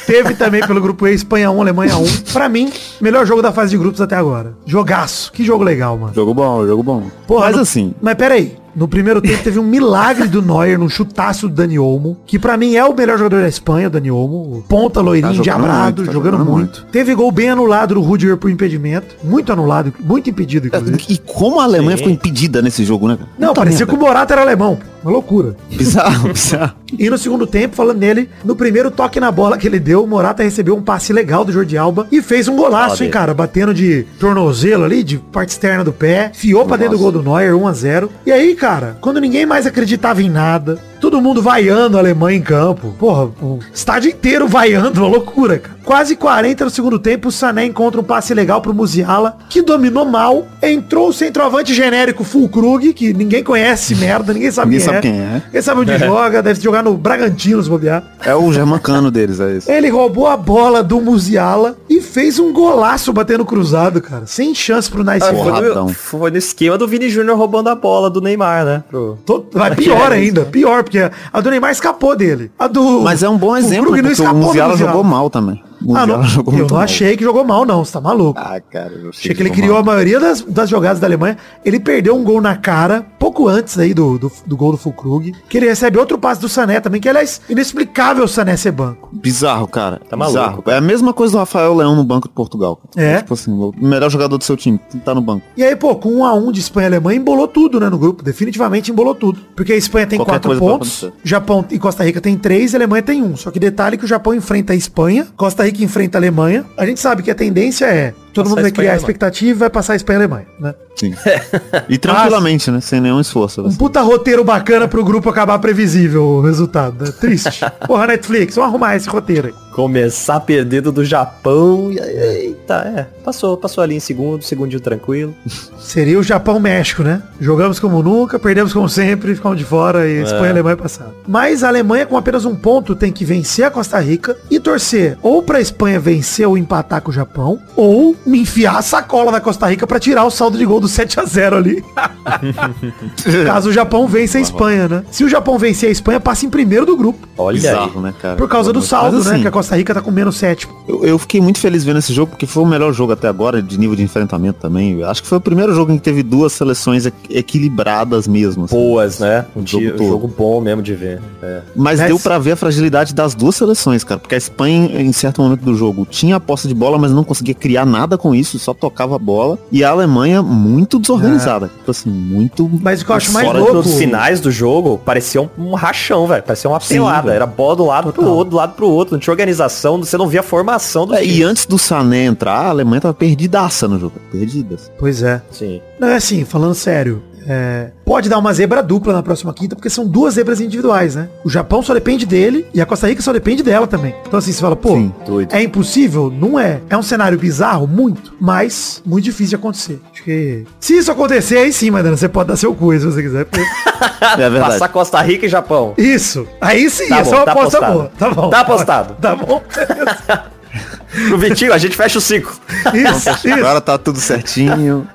Teve também pelo grupo E, Espanha 1, Alemanha 1. Pra mim, melhor jogo da fase de grupos até agora. Jogaço. Que jogo legal, mano. jogo bom, jogo bom. Porra, Mas no- assim, Mas pera aí. No primeiro tempo teve um milagre do Neuer num chutaço do Dani Olmo, que pra mim é o melhor jogador da Espanha, o Dani Olmo. Ponta loirinho, Tá jogando diabrado, muito, tá jogando, jogando muito. Teve gol bem anulado do Rudiger por impedimento. Muito anulado, muito impedido, inclusive. e como a Alemanha Sim. ficou impedida nesse jogo, né? cara? Não, Puta parecia que merda. o Morata era alemão. Uma loucura. Bizarro, [laughs] bizarro. E no segundo tempo, falando nele, no primeiro toque na bola que ele deu, o Morata recebeu um passe legal do Jordi Alba e fez um golaço, hein, cara, batendo de tornozelo ali, de parte externa do pé, fiou pra dentro do gol do Neuer, 1 a 0 E aí, cara, quando ninguém mais acreditava em nada, todo mundo vaiando a Alemanha em campo, porra, o estádio inteiro vaiando, [laughs] uma loucura, cara. Quase 40 no segundo tempo, o Sané encontra um passe legal pro Musiala, que dominou mal, entrou o centroavante genérico Fulkrug, que ninguém conhece, merda, ninguém sabe, Ninguém quem, sabe é. quem é. Ninguém sabe onde [laughs] joga, deve jogar no Bragantino, se bobear. É o germancano deles, é isso. Ele roubou a bola do Musiala e fez um golaço batendo cruzado, cara. Sem chance pro Nice Ah, foi, no, foi no esquema do Vini Júnior roubando a bola do Neymar, né? Pro- Tô- Vai pior ainda, pior, porque a do Neymar escapou dele. A do. Mas é um bom exemplo, porque o Musiala jogou mal também. Ah, não, jogou eu não mal. achei que jogou mal, não. Você tá maluco. Ah, cara, eu Achei que ele criou a maioria das, das jogadas da Alemanha. Ele perdeu um gol na cara, pouco antes aí do, do, do gol do Fulkrug. Que ele recebe outro passe do Sané também, que aliás, inexplicável o Sané ser banco. Bizarro, cara. Tá maluco, Bizarro. É a mesma coisa do Rafael Leão no banco de Portugal. É. Tipo assim, o melhor jogador do seu time tá no banco. E aí, pô, com um a um de Espanha e Alemanha, embolou tudo, né, no grupo. Definitivamente embolou tudo. Porque a Espanha tem Qualquer quatro coisa pode pontos, acontecer. Japão e Costa Rica tem três, e a Alemanha tem um. Só que detalhe que o Japão enfrenta a Espanha, Costa Rica enfrenta a Alemanha. A gente sabe que a tendência é todo Passar mundo vai criar a expectativa e vai passar a Espanha e a Alemanha, né? Sim. [laughs] E tranquilamente, né? Sem nenhum esforço. Um puta roteiro bacana pro grupo acabar previsível o resultado, né? Triste. [laughs] Porra, Netflix, vamos arrumar esse roteiro aí. Começar perdendo do Japão e aí, eita. tá, é. Passou, passou ali em segundo, segundinho tranquilo. [laughs] Seria o Japão-México, né? Jogamos como nunca, perdemos como sempre, ficamos de fora e Espanha e Alemanha passaram. Mas a Alemanha, com apenas um ponto, tem que vencer a Costa Rica e torcer ou pra Espanha vencer ou empatar com o Japão, ou me enfiar a sacola da Costa Rica pra tirar o saldo de gol do 7 a 0 ali. [laughs] Caso o Japão vença a Espanha, né? Se o Japão vencer a Espanha, passa em primeiro do grupo. Olha Bizarro, aí. né, cara? Por causa do saldo, né? assim, Que a Costa Rica tá com menos 7. Eu, eu fiquei muito feliz vendo esse jogo, porque foi o melhor jogo até agora, de nível de enfrentamento também. Acho que foi o primeiro jogo em que teve duas seleções equ- equilibradas mesmo. assim. Boas, né? Um jogo jogo, todo. jogo bom mesmo de ver. É. Mas Mas- deu pra ver a fragilidade das duas seleções, cara. Porque a Espanha, em certo momento do jogo, tinha a posse de bola, mas não conseguia criar nada com isso, só tocava a bola. E a Alemanha, muito desorganizada. Tipo assim, muito. Mas o que eu acho mais Fora louco... nos finais do jogo, parecia um, um rachão, velho. Parecia uma Sim, pelada. velho. Era bola do lado pro Total. outro, do lado pro outro. Não tinha organização, você não via a formação do É, e antes do Sané entrar, a Alemanha tava perdidaça no jogo. Perdidas. Pois é. Sim. Não, é assim, falando sério. É, pode dar uma zebra dupla na próxima quinta, porque são duas zebras individuais, né? O Japão só depende dele e a Costa Rica só depende dela também. Então assim, você fala, pô, Sim, é impossível? Não é. É um cenário bizarro? Muito. Mas muito difícil de acontecer. Acho que... Se isso acontecer, aí sim, Madana, você pode dar seu cu aí, se você quiser. porque- [laughs] É verdade. Passar Costa Rica e Japão. Isso. Aí sim, Tá essa bom, é uma tá aposta apostado. boa. Tá bom. Tá apostado. Tá bom. [laughs] Pro Vitinho, a gente fecha o ciclo. Isso, isso. Agora tá tudo certinho.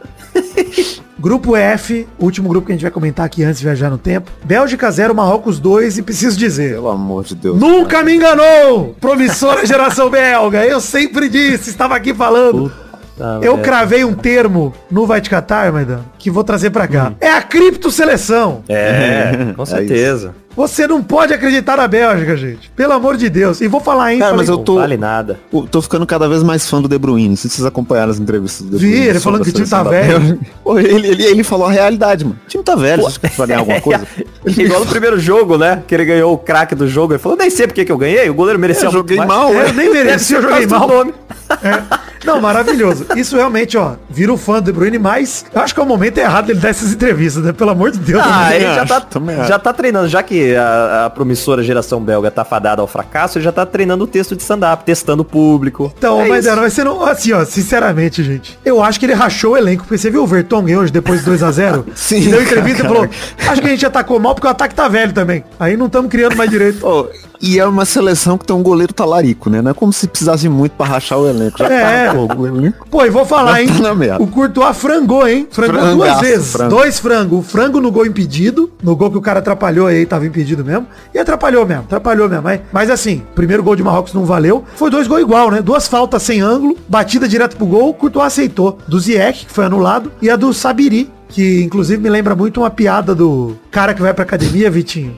Grupo F, último grupo que a gente vai comentar aqui antes de viajar no tempo. Bélgica 0, Marrocos 2 e preciso dizer, Pelo amor de Deus. Nunca me enganou! Promissora [laughs] geração belga. Eu sempre disse, estava aqui falando. Tá, Eu é. cravei um termo no Vai Te Catar, Maidan, que vou trazer pra cá. Hum. É a cripto-seleção. É, com É certeza. Você não pode acreditar na Bélgica, gente. Pelo amor de Deus. E vou falar, hein? Cara, mas eu Não tô, vale nada. eu tô ficando cada vez mais fã do De Bruyne. Não sei se vocês acompanharam as entrevistas do De Vi, Bruyne. ele sobre falando que o time tá velho. Pô, ele, ele, ele falou a realidade, mano. O time tá velho, acho que vai ganhar alguma coisa. [laughs] Igual no primeiro jogo, né? Que ele ganhou o craque do jogo. Ele falou, nem sei porque que eu ganhei. O goleiro merecia Eu joguei mal. É, eu nem mereci, eu joguei mal. nome. É. Não, maravilhoso. Isso realmente, ó, vira o fã do De Bruyne, mas eu acho que é o momento errado dele dar essas entrevistas, né? Pelo amor de Deus. Ah, né? ele já tá, já tá treinando, já que a, a promissora geração belga tá fadada ao fracasso, ele já tá treinando o texto de stand-up, testando o público. Então, É mas era, mas você não. Assim, ó, sinceramente, gente. Eu acho que ele rachou o elenco, porque você viu o Vertonghen hoje, depois de 2x0? [laughs] Sim, Deu entrevista e cara. falou: Acho que a gente atacou mal porque o ataque tá velho também. Aí não estamos criando mais direito. Pô, e é uma seleção que tem um goleiro talarico, né? Não é como se precisasse muito pra rachar o elenco. Já É. tá, elenco. Pô, e vou falar, hein? Tá. O Courtois frangou, hein? Frangou Frangaço, duas vezes. frango. Dois frangos. O frango no gol impedido. No gol que o cara atrapalhou aí, tava impedido mesmo. E atrapalhou mesmo. Atrapalhou mesmo. Mas, mas assim, primeiro gol de Marrocos não valeu. Foi dois gols igual, né? Duas faltas sem ângulo. Batida direto pro gol. O Courtois aceitou. Do Ziyech, que foi anulado. E a do Sabiri. Que inclusive me lembra muito uma piada do cara que vai pra academia, Vitinho.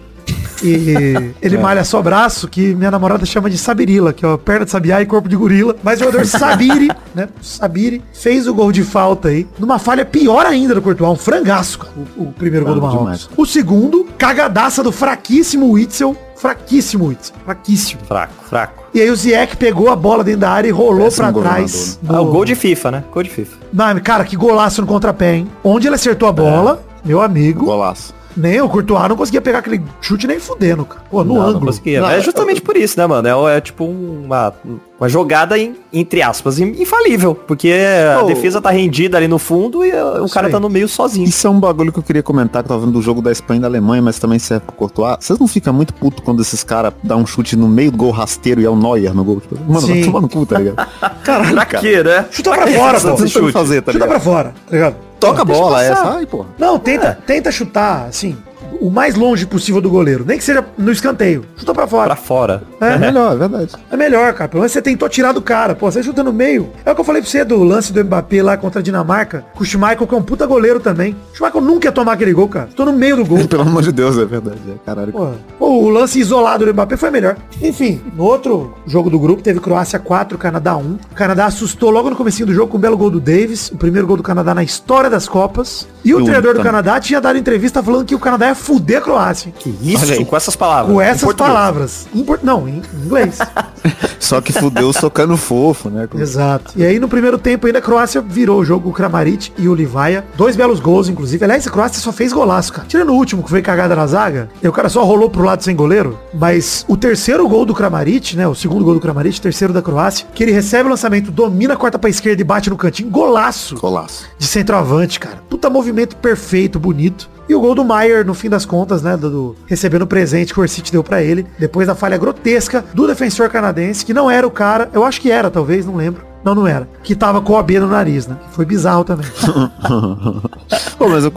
E [laughs] ele malha só braço, que minha namorada chama de Sabirila, que é a perna de sabiá e corpo de gorila. Mas o jogador [laughs] Sabiri, né? Sabiri fez o gol de falta aí, numa falha pior ainda do Courtois, um frangaço, cara, o, o primeiro gol do Marrocos. O segundo, cagadaça do fraquíssimo Witzel, fraquíssimo Witzel, fraquíssimo. Fraco, fraco. E aí o Ziyech pegou a bola dentro da área e rolou pra governador, trás. Ah, o do- gol de FIFA, né? Gol de FIFA. Não, cara, que golaço no contrapé, hein? Onde ele acertou a bola, meu amigo, Golaço. Nem o Courtois não conseguia pegar aquele chute nem fudendo, cara. Pô, no Não, não ângulo. conseguia. Não, é eu- justamente por isso, né, mano? É, é tipo uma, uma jogada, em- entre aspas, in- infalível. Porque a Pô. defesa tá rendida ali no fundo e uh, o cara aí. tá no meio sozinho. Isso é um bagulho que eu queria comentar, que eu tava vendo do jogo da Espanha e da Alemanha, mas também serve pro Courtois. Vocês não ficam muito puto quando esses caras dão um chute no meio do gol rasteiro e é o Neuer no gol? Tipo, mano, Sim. vai tomar no cu, tá ligado? [laughs] Caralho, Pra cara. quê, né? Chuta pra fora, Você pô. não sabe fazer, tá Chuta ligado? pra fora, tá ligado? Toca a bola, essa. Ai, porra. Não, tenta, tenta chutar, assim, o mais longe possível do goleiro. Nem que seja no escanteio. Chuta pra fora. Pra fora. É, É melhor, é verdade. É melhor, cara. Pelo menos você tentou tirar do cara. Pô, você chuta no meio. É o que eu falei pra você do lance do Mbappé lá contra a Dinamarca. Com o Schmeichel, que é um puta goleiro também. O Schmeichel nunca ia tomar aquele gol, cara. Tô no meio do gol. [laughs] Pelo amor de Deus, é verdade. É, caralho. Pô, o lance isolado do Mbappé foi melhor. Enfim, no outro jogo do grupo teve Croácia 4, Canadá 1. O Canadá assustou logo no comecinho do jogo com um belo gol do Davis, o primeiro gol do Canadá na história das Copas. E o treinador do Canadá tinha dado entrevista falando que o Canadá é fuder a Croácia. Que Olha isso, aí. com essas palavras. Com essas palavras. Em por- Não, em inglês. [laughs] Só que fudeu socando fofo, né? Exato. E aí no primeiro tempo ainda a Croácia virou o jogo com o Kramaric e o Livaja. Dois belos gols, inclusive. Aliás, a Croácia só fez golaço, cara. Tirando o último, que foi cagada na zaga, e o cara só rolou pro lado sem goleiro. Mas o terceiro gol do Kramaric, né? O segundo gol do Kramaric, terceiro da Croácia, que ele recebe o lançamento, domina, corta pra esquerda e bate no cantinho. Golaço Golaço. de centroavante, cara. Puta movimento perfeito, bonito. E o gol do Maier, no fim das contas, né, do, do- recebendo o presente que o Orsic deu pra ele, depois da falha grotesca do defensor canadense, que não era o cara, eu acho que era, talvez, não lembro. Não, não era. Que tava com o OB no nariz, né? Foi bizarro também. [laughs] Pô, mas eu-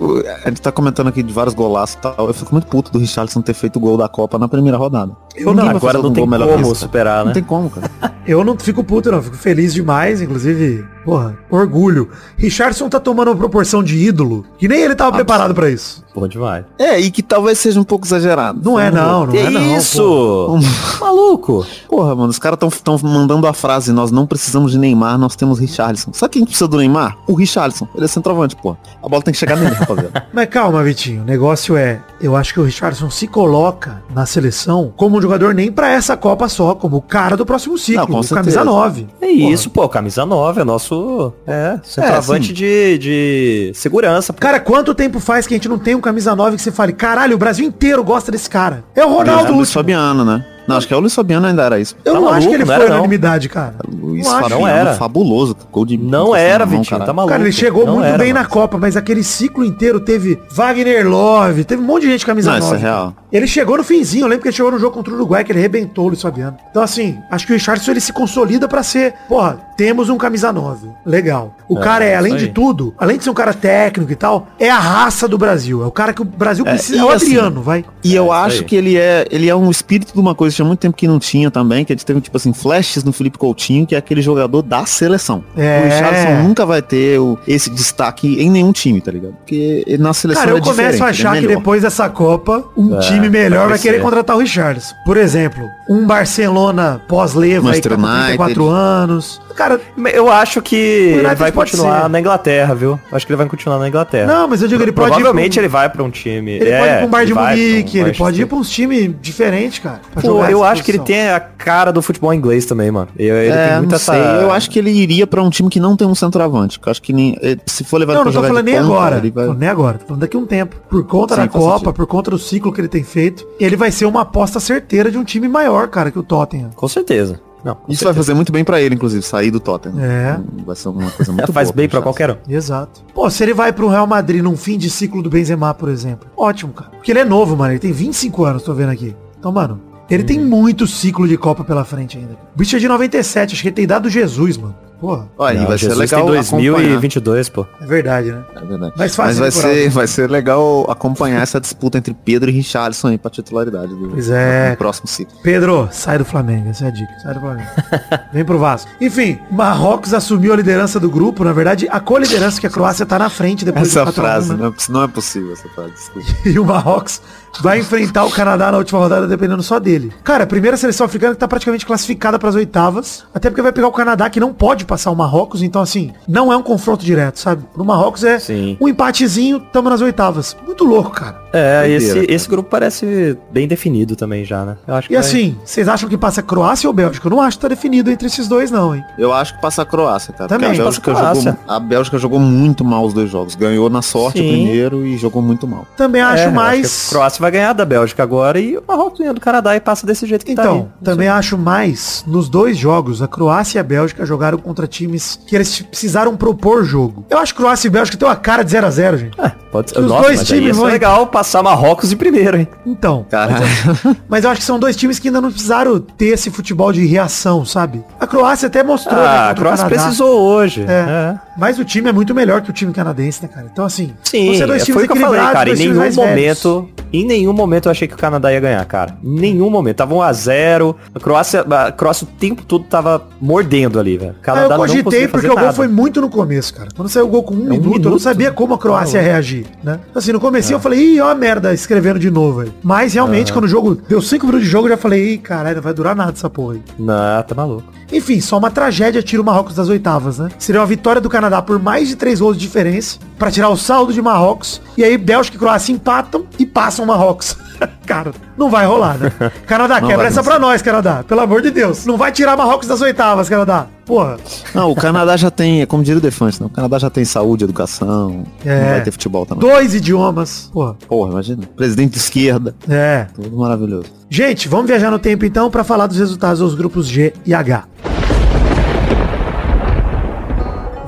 a gente tá comentando aqui de vários golaços e tal. Eu fico muito puto do Richarlison ter feito o gol da Copa na primeira rodada. Eu não, Agora não um tem gol melhor que como superar, Não né? tem como, cara. Eu não fico puto, não. Fico feliz demais, inclusive, porra, orgulho. Richardson tá tomando uma proporção de ídolo que nem ele tava preparado pra isso. Bom demais. É, e que talvez seja um pouco exagerado. Não é, não, não que é, não. pô. isso? Maluco. Porra, mano, os caras tão, tão mandando a frase, nós não precisamos de Neymar, nós temos Richarlison. Sabe quem precisa do Neymar? O Richarlison. Ele é centroavante, pô. A bola tem que chegar nele, rapaziada. [laughs] Mas calma, Vitinho. O negócio é, eu acho que o Richardson se coloca na seleção como um jogador nem pra essa Copa só, como o cara do próximo ciclo, Não, com camisa 9. É isso, pô, camisa 9, é nosso. É, centroavante sim. de, de segurança. pô. Cara, quanto tempo faz que a gente não tem um camisa 9 que você fale, caralho, o Brasil inteiro gosta desse cara? É o é Ronaldo o Luiz último. Fabiano, né? Não, acho que é o Luiz Fabiano ainda era isso. Eu Tá não acho maluco, que ele não foi era, não. unanimidade, cara. Luiz Não acho. Fabiano, Não era. fabuloso. Gol de Não era, mão, Vitinho, caralho. tá maluco. Cara, ele chegou Não muito era, bem na mano. Copa, mas aquele ciclo inteiro teve Wagner Love, teve um monte de gente camisa Não, 9. isso é real. Ele chegou no finzinho, eu lembro que ele chegou no jogo contra o Uruguai, que ele arrebentou o Luiz Fabiano. Então, assim, acho que o Richardson ele se consolida pra ser, porra, temos um camisa 9. Legal. O É, cara é, além de tudo, além de ser um cara técnico e tal, é a raça do Brasil. É o cara que o Brasil precisa. É, o assim, Adriano, vai. E É, eu isso acho aí. que ele é, ele é um espírito de uma coisa tinha muito tempo que não tinha também, que a gente teve, tipo assim, flashes no Felipe Coutinho, que é aquele jogador da seleção. É. O Richardson nunca vai ter o- esse destaque em nenhum time, tá ligado? Porque ele na seleção Cara, eu é começo diferente, a é achar que melhor. depois dessa Copa, um É, time melhor vai vai querer ser. contratar o Richardson. Por exemplo, um Barcelona pós-leva aí, que tá com 34 United. anos. Cara, Eu acho que ele vai continuar ser. na Inglaterra, viu? Acho que ele vai continuar na Inglaterra. não, mas eu digo, ele pode ir Provavelmente pra um- ele vai pra um time. Ele é, pode ir pra um bar de pra um Munique, ele pode ir pra uns times diferentes, cara. pra Pô, jogar eu essa acho que ele tem a cara do futebol inglês também, mano. Ele, ele É, tem muita não essa... sei. Eu acho que ele iria pra um time que não tem um centroavante. eu acho que nem, eh, se for levar Não, pra não tô jogar falando de nem ponta, agora. vai- Tô Nem agora, tô falando daqui a um tempo. Por conta Sim, da Copa, sentido. por conta do ciclo que ele tem feito, ele vai ser uma aposta certeira de um time maior, cara, que o Tottenham. Com certeza. Não, Isso vai certeza. fazer muito bem pra ele, inclusive, sair do Tottenham. É. Vai ser uma coisa muito [laughs] Faz boa bem Richarlison. qualquer um. Exato. Pô, se ele vai pro Real Madrid num fim de ciclo do Benzema, por exemplo. Ótimo, cara. Porque ele é novo, mano. Ele tem 25 anos, tô vendo aqui. Então, mano, ele tem muito ciclo de Copa pela frente ainda. O bicho é de 97, acho que ele tem dado Jesus, mano. Porra, Olha, Não, vai ser Jesus legal tem acompanhar. 2022, pô. é verdade, né? É verdade. Fácil Mas vai ser, vai ser legal acompanhar essa disputa entre Pedro e Richarlison aí pra titularidade do, Pois é. do próximo ciclo. Pedro, sai do Flamengo, essa é a dica. Sai do Flamengo. [laughs] Vem pro Vasco. Enfim, Marrocos assumiu a liderança do grupo, na verdade, a co-liderança que a Croácia tá na frente depois Essa do 4 a 1, frase, né? não é, não é possível essa frase, desculpa. [laughs] E o Marrocos vai enfrentar o Canadá na última rodada, dependendo só dele. Cara, a primeira seleção africana que tá praticamente classificada pras oitavas, até porque vai pegar o Canadá, que não pode passar o Marrocos, então assim, não é um confronto direto, sabe? Pro Marrocos é Sim. um empatezinho, tamo nas oitavas. Muito louco, cara. É, esse, cara. esse grupo parece bem definido também já, né? Eu acho que E vai- assim, vocês acham que passa Croácia ou Bélgica? Eu não acho que tá definido entre esses dois, não, hein? Eu acho que passa a Croácia, cara. Também. porque a Acho que Bélgica, passa a jogou, Croácia. a Bélgica jogou muito mal os dois jogos. Ganhou na sorte o Sim. primeiro e jogou muito mal. Também É, acho eu mais. que a Croácia vai ganhar da Bélgica agora e o Marrocos ganha do Canadá e passa desse jeito que tá aí. Então, também acho mais, nos dois jogos, a Croácia e a Bélgica jogaram contra times que eles precisaram propor jogo. Eu acho que Croácia e Bélgica tem uma cara de 0 a 0 gente. É, pode ser. Os Nossa, dois times vão- legal passar Marrocos de primeiro, hein? Então, Caralho. [laughs] mas eu acho que são dois times que ainda não precisaram ter esse futebol de reação, sabe? A Croácia até mostrou, né, Ah, contra a Croácia precisou hoje. É. É. Mas o time é muito melhor que o time canadense, né, cara? Então, assim, Sim, vão ser dois times foi o que eu falei, cara. Em nenhum momento, em nenhum momento eu achei que o Canadá ia ganhar, cara. Em nenhum momento. Tava 1 a 0 A Croácia, a Croácia o tempo todo tava mordendo ali, velho. O Ah, Canadá eu não cogitei porque fazer o gol nada. foi muito no começo, cara. Quando saiu o gol com um, um minuto, eu não minuto. sabia como a Croácia ia reagir, né? Assim, no começo eu falei, ih, ó a merda, escrevendo de novo aí. Mas realmente, quando o jogo deu cinco minutos de jogo, eu já falei, ih, caralho, não vai durar nada essa porra aí. Não, tá maluco. Enfim, só uma tragédia tira o Marrocos das oitavas, né? Seria uma vitória do Canadá por mais de três gols de diferença. Pra tirar o saldo de Marrocos. E aí Bélgica e Croácia empatam e passam Marrocos. [laughs] Cara, não vai rolar, né? Canadá, quebra essa pra nós, Canadá. Pelo amor de Deus. Não vai tirar Marrocos das oitavas, Canadá. Porra. Não, o Canadá já tem, é como diria o Defante, né? O Canadá já tem saúde, educação, É. não vai ter futebol também. Dois idiomas. Porra. Porra, imagina. Presidente de esquerda, É. tudo maravilhoso. Gente, vamos viajar no tempo então pra falar dos resultados dos grupos G e H.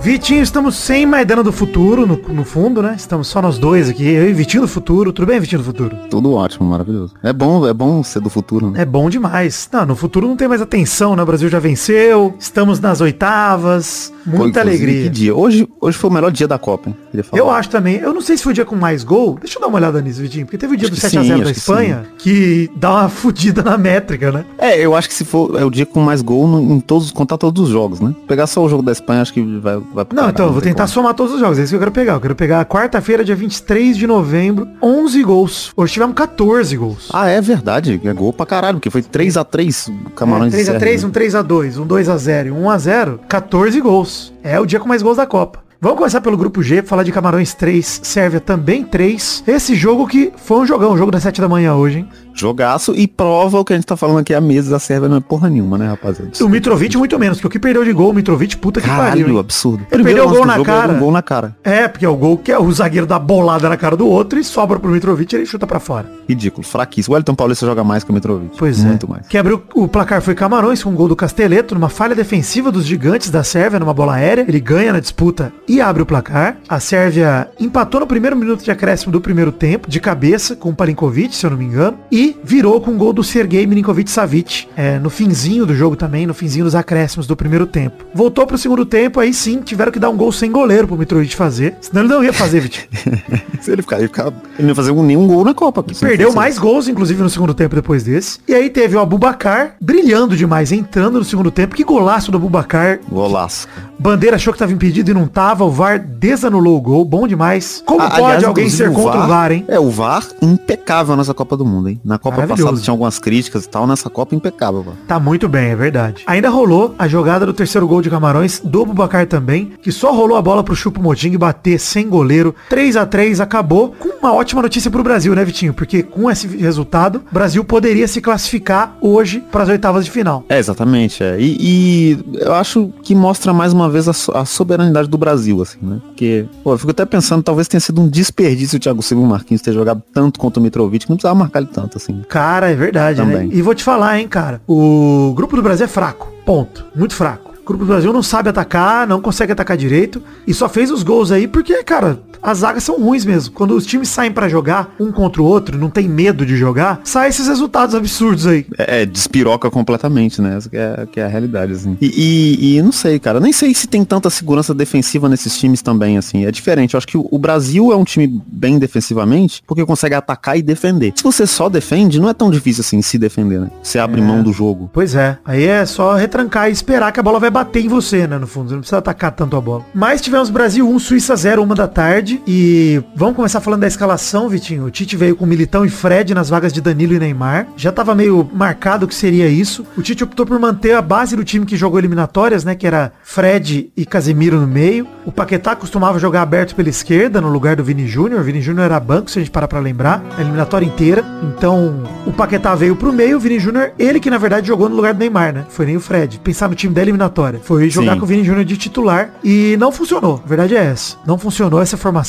Vitinho, estamos sem Maidana do Futuro no, no fundo, né? Estamos só nós dois aqui, eu e Vitinho do Futuro. Tudo bem, Vitinho do Futuro? Tudo ótimo, maravilhoso. É bom, é bom ser do futuro, né? É bom demais. Não, no futuro não tem mais atenção, né? O Brasil já venceu, estamos nas oitavas, muita inclusive, alegria. Que dia. Hoje, hoje foi o melhor dia da Copa, hein? Eu acho também. Eu não sei se foi o dia com mais gol. Deixa eu dar uma olhada nisso, Vitinho. Porque teve o dia Acho do que 7x0 sim, da acho que Espanha que, dá uma [laughs] fudida na métrica, né? É, eu acho que se for é o dia com mais gol no- em todos, contar todos os jogos, né? Pegar só o jogo da Espanha, acho que vai, Não, então, eu vou tentar como. somar todos os jogos. É isso que eu quero pegar. Eu quero pegar quarta-feira, dia 23 de novembro, 11 gols. Hoje tivemos 14 gols. Ah, é verdade. É gol pra caralho, porque foi 3x3 o Camarões É, e 3x3, Sérvia, um né? 3x2, um 2x0 e um 1x0, 14 gols. É o dia com mais gols da Copa. Vamos começar pelo grupo G, falar de Camarões 3, Sérvia também 3. Esse jogo que foi um jogão, um jogo das 7 da manhã hoje, hein? Jogaço e prova o que a gente tá falando aqui, a mesa da Sérvia não é porra nenhuma, né, rapaziada? O Mitrovic muito menos, porque o que perdeu de gol, o Mitrovic, puta que pariu. Caralho, hein? absurdo. Ele perdeu o gol na cara. Um gol na cara. É, porque é o gol que é o zagueiro dá bolada na cara do outro e sobra pro Mitrovic e ele chuta pra fora. Ridículo, fraquíssimo. O Elton Paulista joga mais que o Mitrovic. Pois Muito é. mais. Quem abriu o placar foi Camarões com um gol do Casteleto, numa falha defensiva dos gigantes da Sérvia, numa bola aérea. Ele ganha na disputa e abre o placar. A Sérvia empatou no primeiro minuto de acréscimo do primeiro tempo, de cabeça, com o Palinkovic, se eu não me engano. E virou com o gol do Sergei Milinkovic-Savic, é, no finzinho do jogo também, no finzinho dos acréscimos do primeiro tempo. Voltou pro segundo tempo, aí sim, tiveram que dar um gol sem goleiro pro Mitrovic fazer. Senão ele não ia fazer, Vitinho. [laughs] Se ele ficar, ele, ficar, ele não ia fazer nenhum gol na Copa. Perdeu mais gols, inclusive, no segundo tempo depois desse. E aí teve o Abubacar brilhando demais, entrando no segundo tempo. Que golaço do Abubacar. Golaço. Bandeira achou que tava impedido e não tava. O VAR desanulou o gol. Bom demais. Como Ah, pode aliás, alguém ser contra o VAR, hein? É, o VAR impecável nessa Copa do Mundo, hein? Na Copa passada tinha algumas críticas e tal, nessa Copa impecável, VAR. Tá muito bem, é verdade. Ainda rolou a jogada do terceiro gol de Camarões, do Bubacar também, que só rolou a bola pro Chupo Moting bater sem goleiro. 3 a 3 acabou com uma ótima notícia pro Brasil, né, Vitinho? Porque com esse resultado, o Brasil poderia se classificar hoje para as oitavas de final. É, exatamente. É. E, e eu acho que mostra mais uma vez a, so- a soberanidade do Brasil, assim, né? Porque, pô, eu fico até pensando, talvez tenha sido um desperdício o Thiago Silva e o Marquinhos ter jogado tanto contra o Mitrovic, que não precisava marcar ele tanto, assim. Cara, é verdade, né? Também. E vou te falar, hein, cara. O grupo do Brasil é fraco. Ponto. Muito fraco. O grupo do Brasil não sabe atacar, não consegue atacar direito. E só fez os gols aí porque, cara, as zagas são ruins mesmo. Quando os times saem pra jogar um contra o outro, não tem medo de jogar, saem esses resultados absurdos aí. É, é, despiroca completamente, né? Essa que é, que é a realidade, assim. E, e, e não sei, cara. Nem sei se tem tanta segurança defensiva nesses times também, assim. É diferente. Eu acho que o, o Brasil é um time bem defensivamente, porque consegue atacar e defender. Se você só defende, não é tão difícil assim se defender, né? Você abre mão do jogo. Pois é. Aí é só retrancar e esperar que a bola vai bater em você, né? No fundo. Você não precisa atacar tanto a bola. Mas tivemos Brasil 1, Suíça 0, uma da tarde. E vamos começar falando da escalação, Vitinho. O Tite veio com Militão e Fred nas vagas de Danilo e Neymar. Já tava meio marcado que seria isso. O Tite optou por manter a base do time que jogou eliminatórias, né? Que era Fred e Casemiro no meio. O Paquetá costumava jogar aberto pela esquerda, no lugar do Vini Júnior. O Vini Júnior era banco, se a gente parar pra lembrar. A eliminatória inteira. Então, o Paquetá veio pro meio. O Vini Júnior, ele que na verdade jogou no lugar do Neymar, né? Foi nem o Fred. Pensar no time da eliminatória. Foi jogar Sim. com o Vini Júnior de titular. E não funcionou. A verdade é essa. Não funcionou essa formação.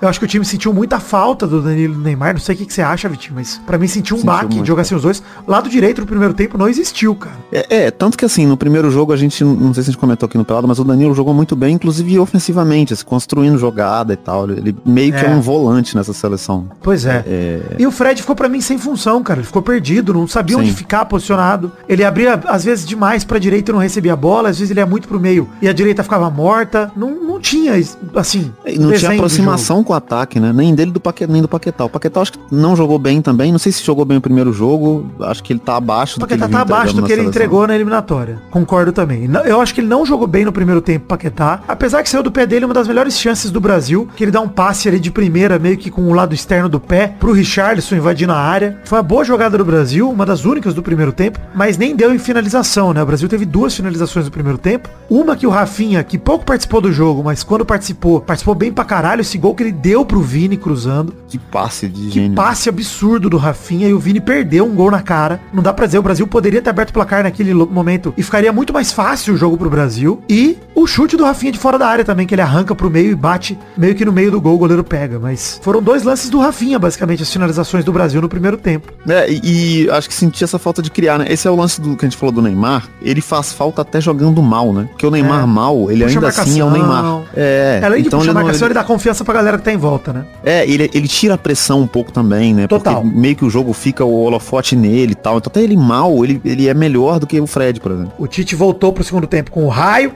Eu acho que o time sentiu muita falta do Danilo e do Neymar. Não sei o que, que você acha, Vitinho, mas pra mim sentiu um Sentiu baque de muito. jogar sem os dois. Lado direito no primeiro tempo não existiu, cara. É, é, tanto que assim, no primeiro jogo a gente, não sei se a gente comentou aqui no pelado, mas o Danilo jogou muito bem, inclusive ofensivamente, assim, construindo jogada e tal. Ele meio que É. é um volante nessa seleção. Pois é. É, E o Fred ficou pra mim sem função, cara. Ele ficou perdido, não sabia Sim. onde ficar posicionado. Ele abria, às vezes, demais pra direita e não recebia a bola. Às vezes ele ia muito pro meio e a direita ficava morta. Não, não tinha, assim, não tinha aproximação com o ataque, né? Nem dele do Paquetá, nem do Paquetá. O Paquetá acho que não jogou bem também. Não sei se jogou bem o primeiro jogo. Acho que ele tá abaixo O do que ele Paquetá tá abaixo do que ele entregou na eliminatória. Concordo também. Eu acho que ele não jogou bem no primeiro tempo, Paquetá. Apesar que saiu do pé dele uma das melhores chances do Brasil, que ele dá um passe ali de primeira, meio que com o lado externo do pé, pro Richarlison invadindo a área. Foi uma boa jogada do Brasil, uma das únicas do primeiro tempo, mas nem deu em finalização, né? O Brasil teve duas finalizações no primeiro tempo. Uma que o Rafinha, que pouco participou do jogo, mas quando participou, participou bem pra caralho, esse gol que ele deu pro Vini cruzando. Que passe de Que gênio. passe absurdo do Rafinha e o Vini perdeu um gol na cara. Não dá pra dizer, o Brasil poderia ter aberto o placar naquele momento e ficaria muito mais fácil o jogo pro Brasil. E o chute do Rafinha de fora da área também, que ele arranca pro meio e bate meio que no meio do gol, o goleiro pega. Mas foram dois lances do Rafinha, basicamente, as finalizações do Brasil no primeiro tempo. É, e, e acho que senti essa falta de criar, né? Esse é o lance do que a gente falou do Neymar. Ele faz falta até jogando mal, né? Porque o Neymar É. mal, ele Puxa ainda assim é o marcação. Neymar. É, Além de então puxar ele a não- marcação, ele- ele dá confiança pra galera que tá em volta, né? É, ele, ele tira a pressão um pouco também, né? Total. Porque meio que o jogo fica o holofote nele e tal. Então até ele mal, ele, ele é melhor do que o Fred, por exemplo. O Tite voltou pro segundo tempo com o raio.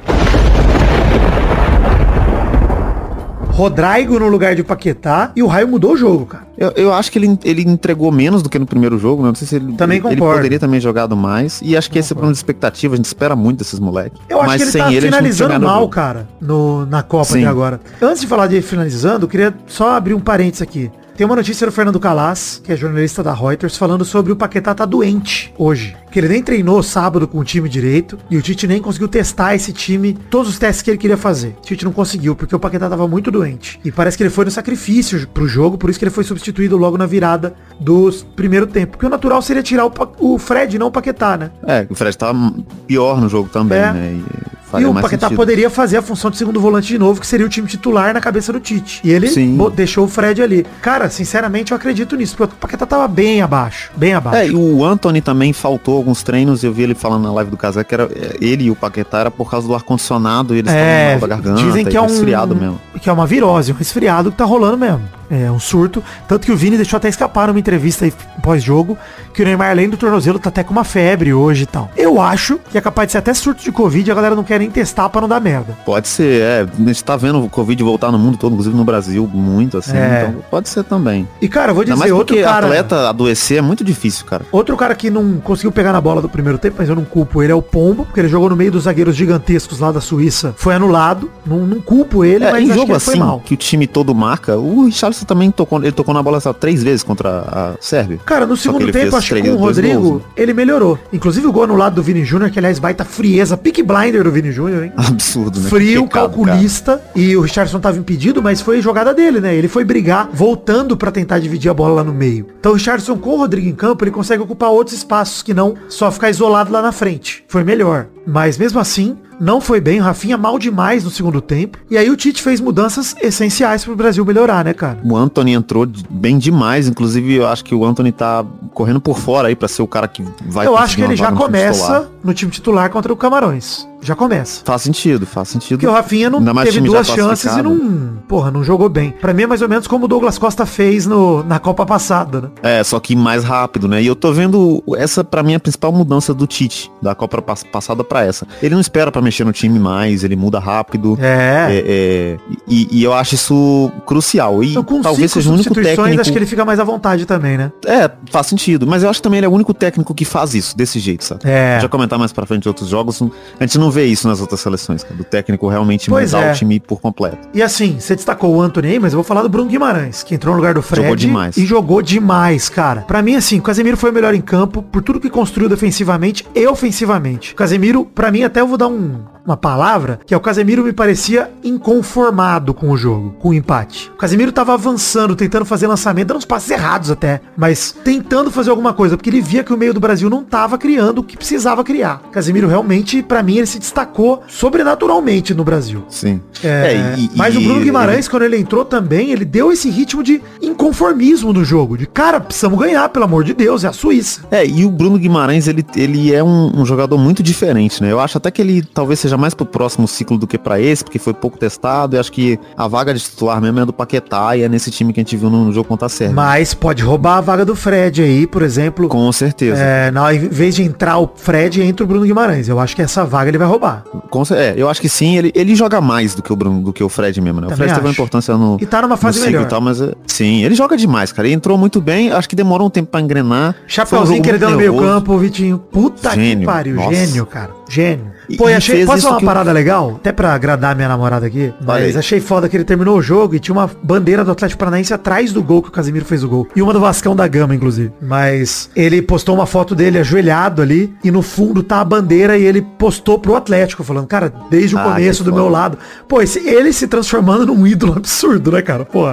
Rodrigo no lugar de Paquetá e o raio mudou o jogo, cara. Eu, eu acho que ele, ele entregou menos do que no primeiro jogo, né? Não sei se ele, Também ele, ele concordo. poderia também jogado mais. E acho que esse é o problema de expectativa, a gente espera muito desses moleques. Eu acho Mas que ele sem tá ele, finalizando mal, cara, no, na Copa Sim. até agora. Antes de falar de finalizando, eu queria só abrir um parênteses aqui. Tem uma notícia do Fernando Calas, que é jornalista da Reuters, falando sobre o Paquetá tá doente hoje. Que ele nem treinou sábado com o time direito e o Tite nem conseguiu testar esse time, todos os testes que ele queria fazer. O Tite não conseguiu, porque o Paquetá tava muito doente. E parece que ele foi no sacrifício pro jogo, por isso que ele foi substituído logo na virada do primeiro tempo. Porque o natural seria tirar o, Pa- o Fred, não o Paquetá, né? É, o Fred tava pior no jogo também, É. né? E, E faria o mais Paquetá sentido. poderia fazer a função de segundo volante de novo, que seria o time titular na cabeça do Tite. E ele deixou o Fred ali. Cara, sinceramente, eu acredito nisso, porque o Paquetá tava bem abaixo. Bem abaixo. É, e o Anthony também faltou alguns treinos, eu vi ele falando na live do Casé que era é, ele e o Paquetá era por causa do ar-condicionado e eles É, estavam garganta, dizem que é um resfriado mesmo. que é uma virose, um resfriado que tá rolando mesmo. É um surto. Tanto que o Vini deixou até escapar numa entrevista aí pós-jogo que o Neymar, além do tornozelo, tá até com uma febre hoje e tal. Eu acho que é capaz de ser até surto de Covid e a galera não quer nem testar pra não dar merda. Pode ser, é. A gente tá vendo o Covid voltar no mundo todo, inclusive no Brasil, muito assim. É. Então pode ser também. E cara, eu vou dizer, outro cara... atleta adoecer é muito difícil, cara. Outro cara que não conseguiu pegar na bola do primeiro tempo, mas eu não culpo ele, é o Pombo, porque ele jogou no meio dos zagueiros gigantescos lá da Suíça. Foi anulado. Não, não culpo ele, É, mas em jogo ele foi assim, mal. que o time todo marca, o Richarlison também tocou, ele tocou na bola só três vezes contra a Sérvia. Cara, no segundo tempo, acho que com o Rodrigo, gols, né? ele melhorou. Inclusive o gol anulado do Vini Júnior, que aliás baita frieza, pick blinder do Vini Júnior, hein? Absurdo, né? Frio, pecado, calculista, e o Richardson tava impedido, mas foi jogada dele, né? Ele foi brigar, voltando pra tentar dividir a bola lá no meio. Então o Richardson com o Rodrigo em campo, ele consegue ocupar outros espaços que não só ficar isolado lá na frente. Foi melhor. Mas mesmo assim, não foi bem. O Rafinha mal demais no segundo tempo. E aí o Tite fez mudanças essenciais pro Brasil melhorar, né, cara? O Anthony entrou bem demais, inclusive eu acho que o Anthony tá correndo por fora aí pra ser o cara que vai Eu acho que ele já começa no time titular contra o Camarões. Já começa. Faz sentido, faz sentido. Porque o Rafinha não Ainda teve duas chances e não, porra, não jogou bem. Pra mim é mais ou menos como o Douglas Costa fez no, na Copa passada, né? É, só que mais rápido, né? E eu tô vendo essa pra mim é a principal mudança do Tite, da Copa pass- passada pra essa. Ele não espera pra mexer no time mais, ele muda rápido. É. É, é, e, e eu acho isso crucial. E Então, com talvez seja o único técnico. acho que ele fica mais à vontade também, né? É, faz sentido. Mas eu acho que também ele é o único técnico que faz isso, desse jeito, sabe? É. Já comentar mais pra frente de outros jogos, a gente não vê isso nas outras seleções, cara, do técnico realmente Pois mudar é. o time por completo. E assim, você destacou o Anthony aí, mas eu vou falar do Bruno Guimarães, que entrou no lugar do Fred Jogou demais. e jogou demais, cara. Pra mim, assim, o Casemiro foi o melhor em campo por tudo que construiu defensivamente e ofensivamente. O Casemiro, pra mim, até eu vou dar um, uma palavra, que é o Casemiro me parecia inconformado com o jogo, com o empate. O Casemiro tava avançando, tentando fazer lançamento, dando uns passos errados até, mas tentando fazer alguma coisa, porque ele via que o meio do Brasil não tava criando o que precisava criar. O Casemiro realmente, pra mim, ele se destacou sobrenaturalmente no Brasil. Sim. É, e- mas e o Bruno Guimarães, quando ele entrou também, ele deu esse ritmo de inconformismo no jogo. De cara, precisamos ganhar, pelo amor de Deus, é a Suíça. É, e o Bruno Guimarães, ele, ele é um, um jogador muito diferente, né? Eu acho até que ele talvez seja mais pro próximo ciclo do que pra esse, porque foi pouco testado. E acho que a vaga de titular mesmo é do Paquetá e é nesse time que a gente viu no, jogo contra a Sérvia. Mas pode roubar a vaga do Fred aí, por exemplo. Com certeza. É, na, em vez de entrar o Fred, entra o Bruno Guimarães. Eu acho que essa vaga ele vai roubar. Com é, eu acho que sim, ele, ele joga mais do que o Bruno, do que o Fred mesmo, né? Também o Fred teve uma acho. importância no, E tá numa fase no melhor. tal, mas é, sim, ele joga demais, cara. Ele entrou muito bem, acho que demorou um tempo pra engrenar. Um Chapeuzinho jogo que ele deu no meio campo, Vitinho. Puta que Gênio, pariu. nossa. Gênio, cara. Gênio. Pô, e achei, posso falar uma o- parada legal? Até pra agradar minha namorada aqui. Mas achei foda que ele terminou o jogo e tinha uma bandeira do Atlético Paranaense atrás do gol que o Casimiro fez o gol. E uma do Vascão da Gama, inclusive. Mas ele postou uma foto dele ajoelhado ali e no fundo tá a bandeira e ele postou pro Atlético, falando, cara, desde o Ah, começo do foda. meu lado. Pô, esse, ele se transformando num ídolo absurdo, né, cara? Pô,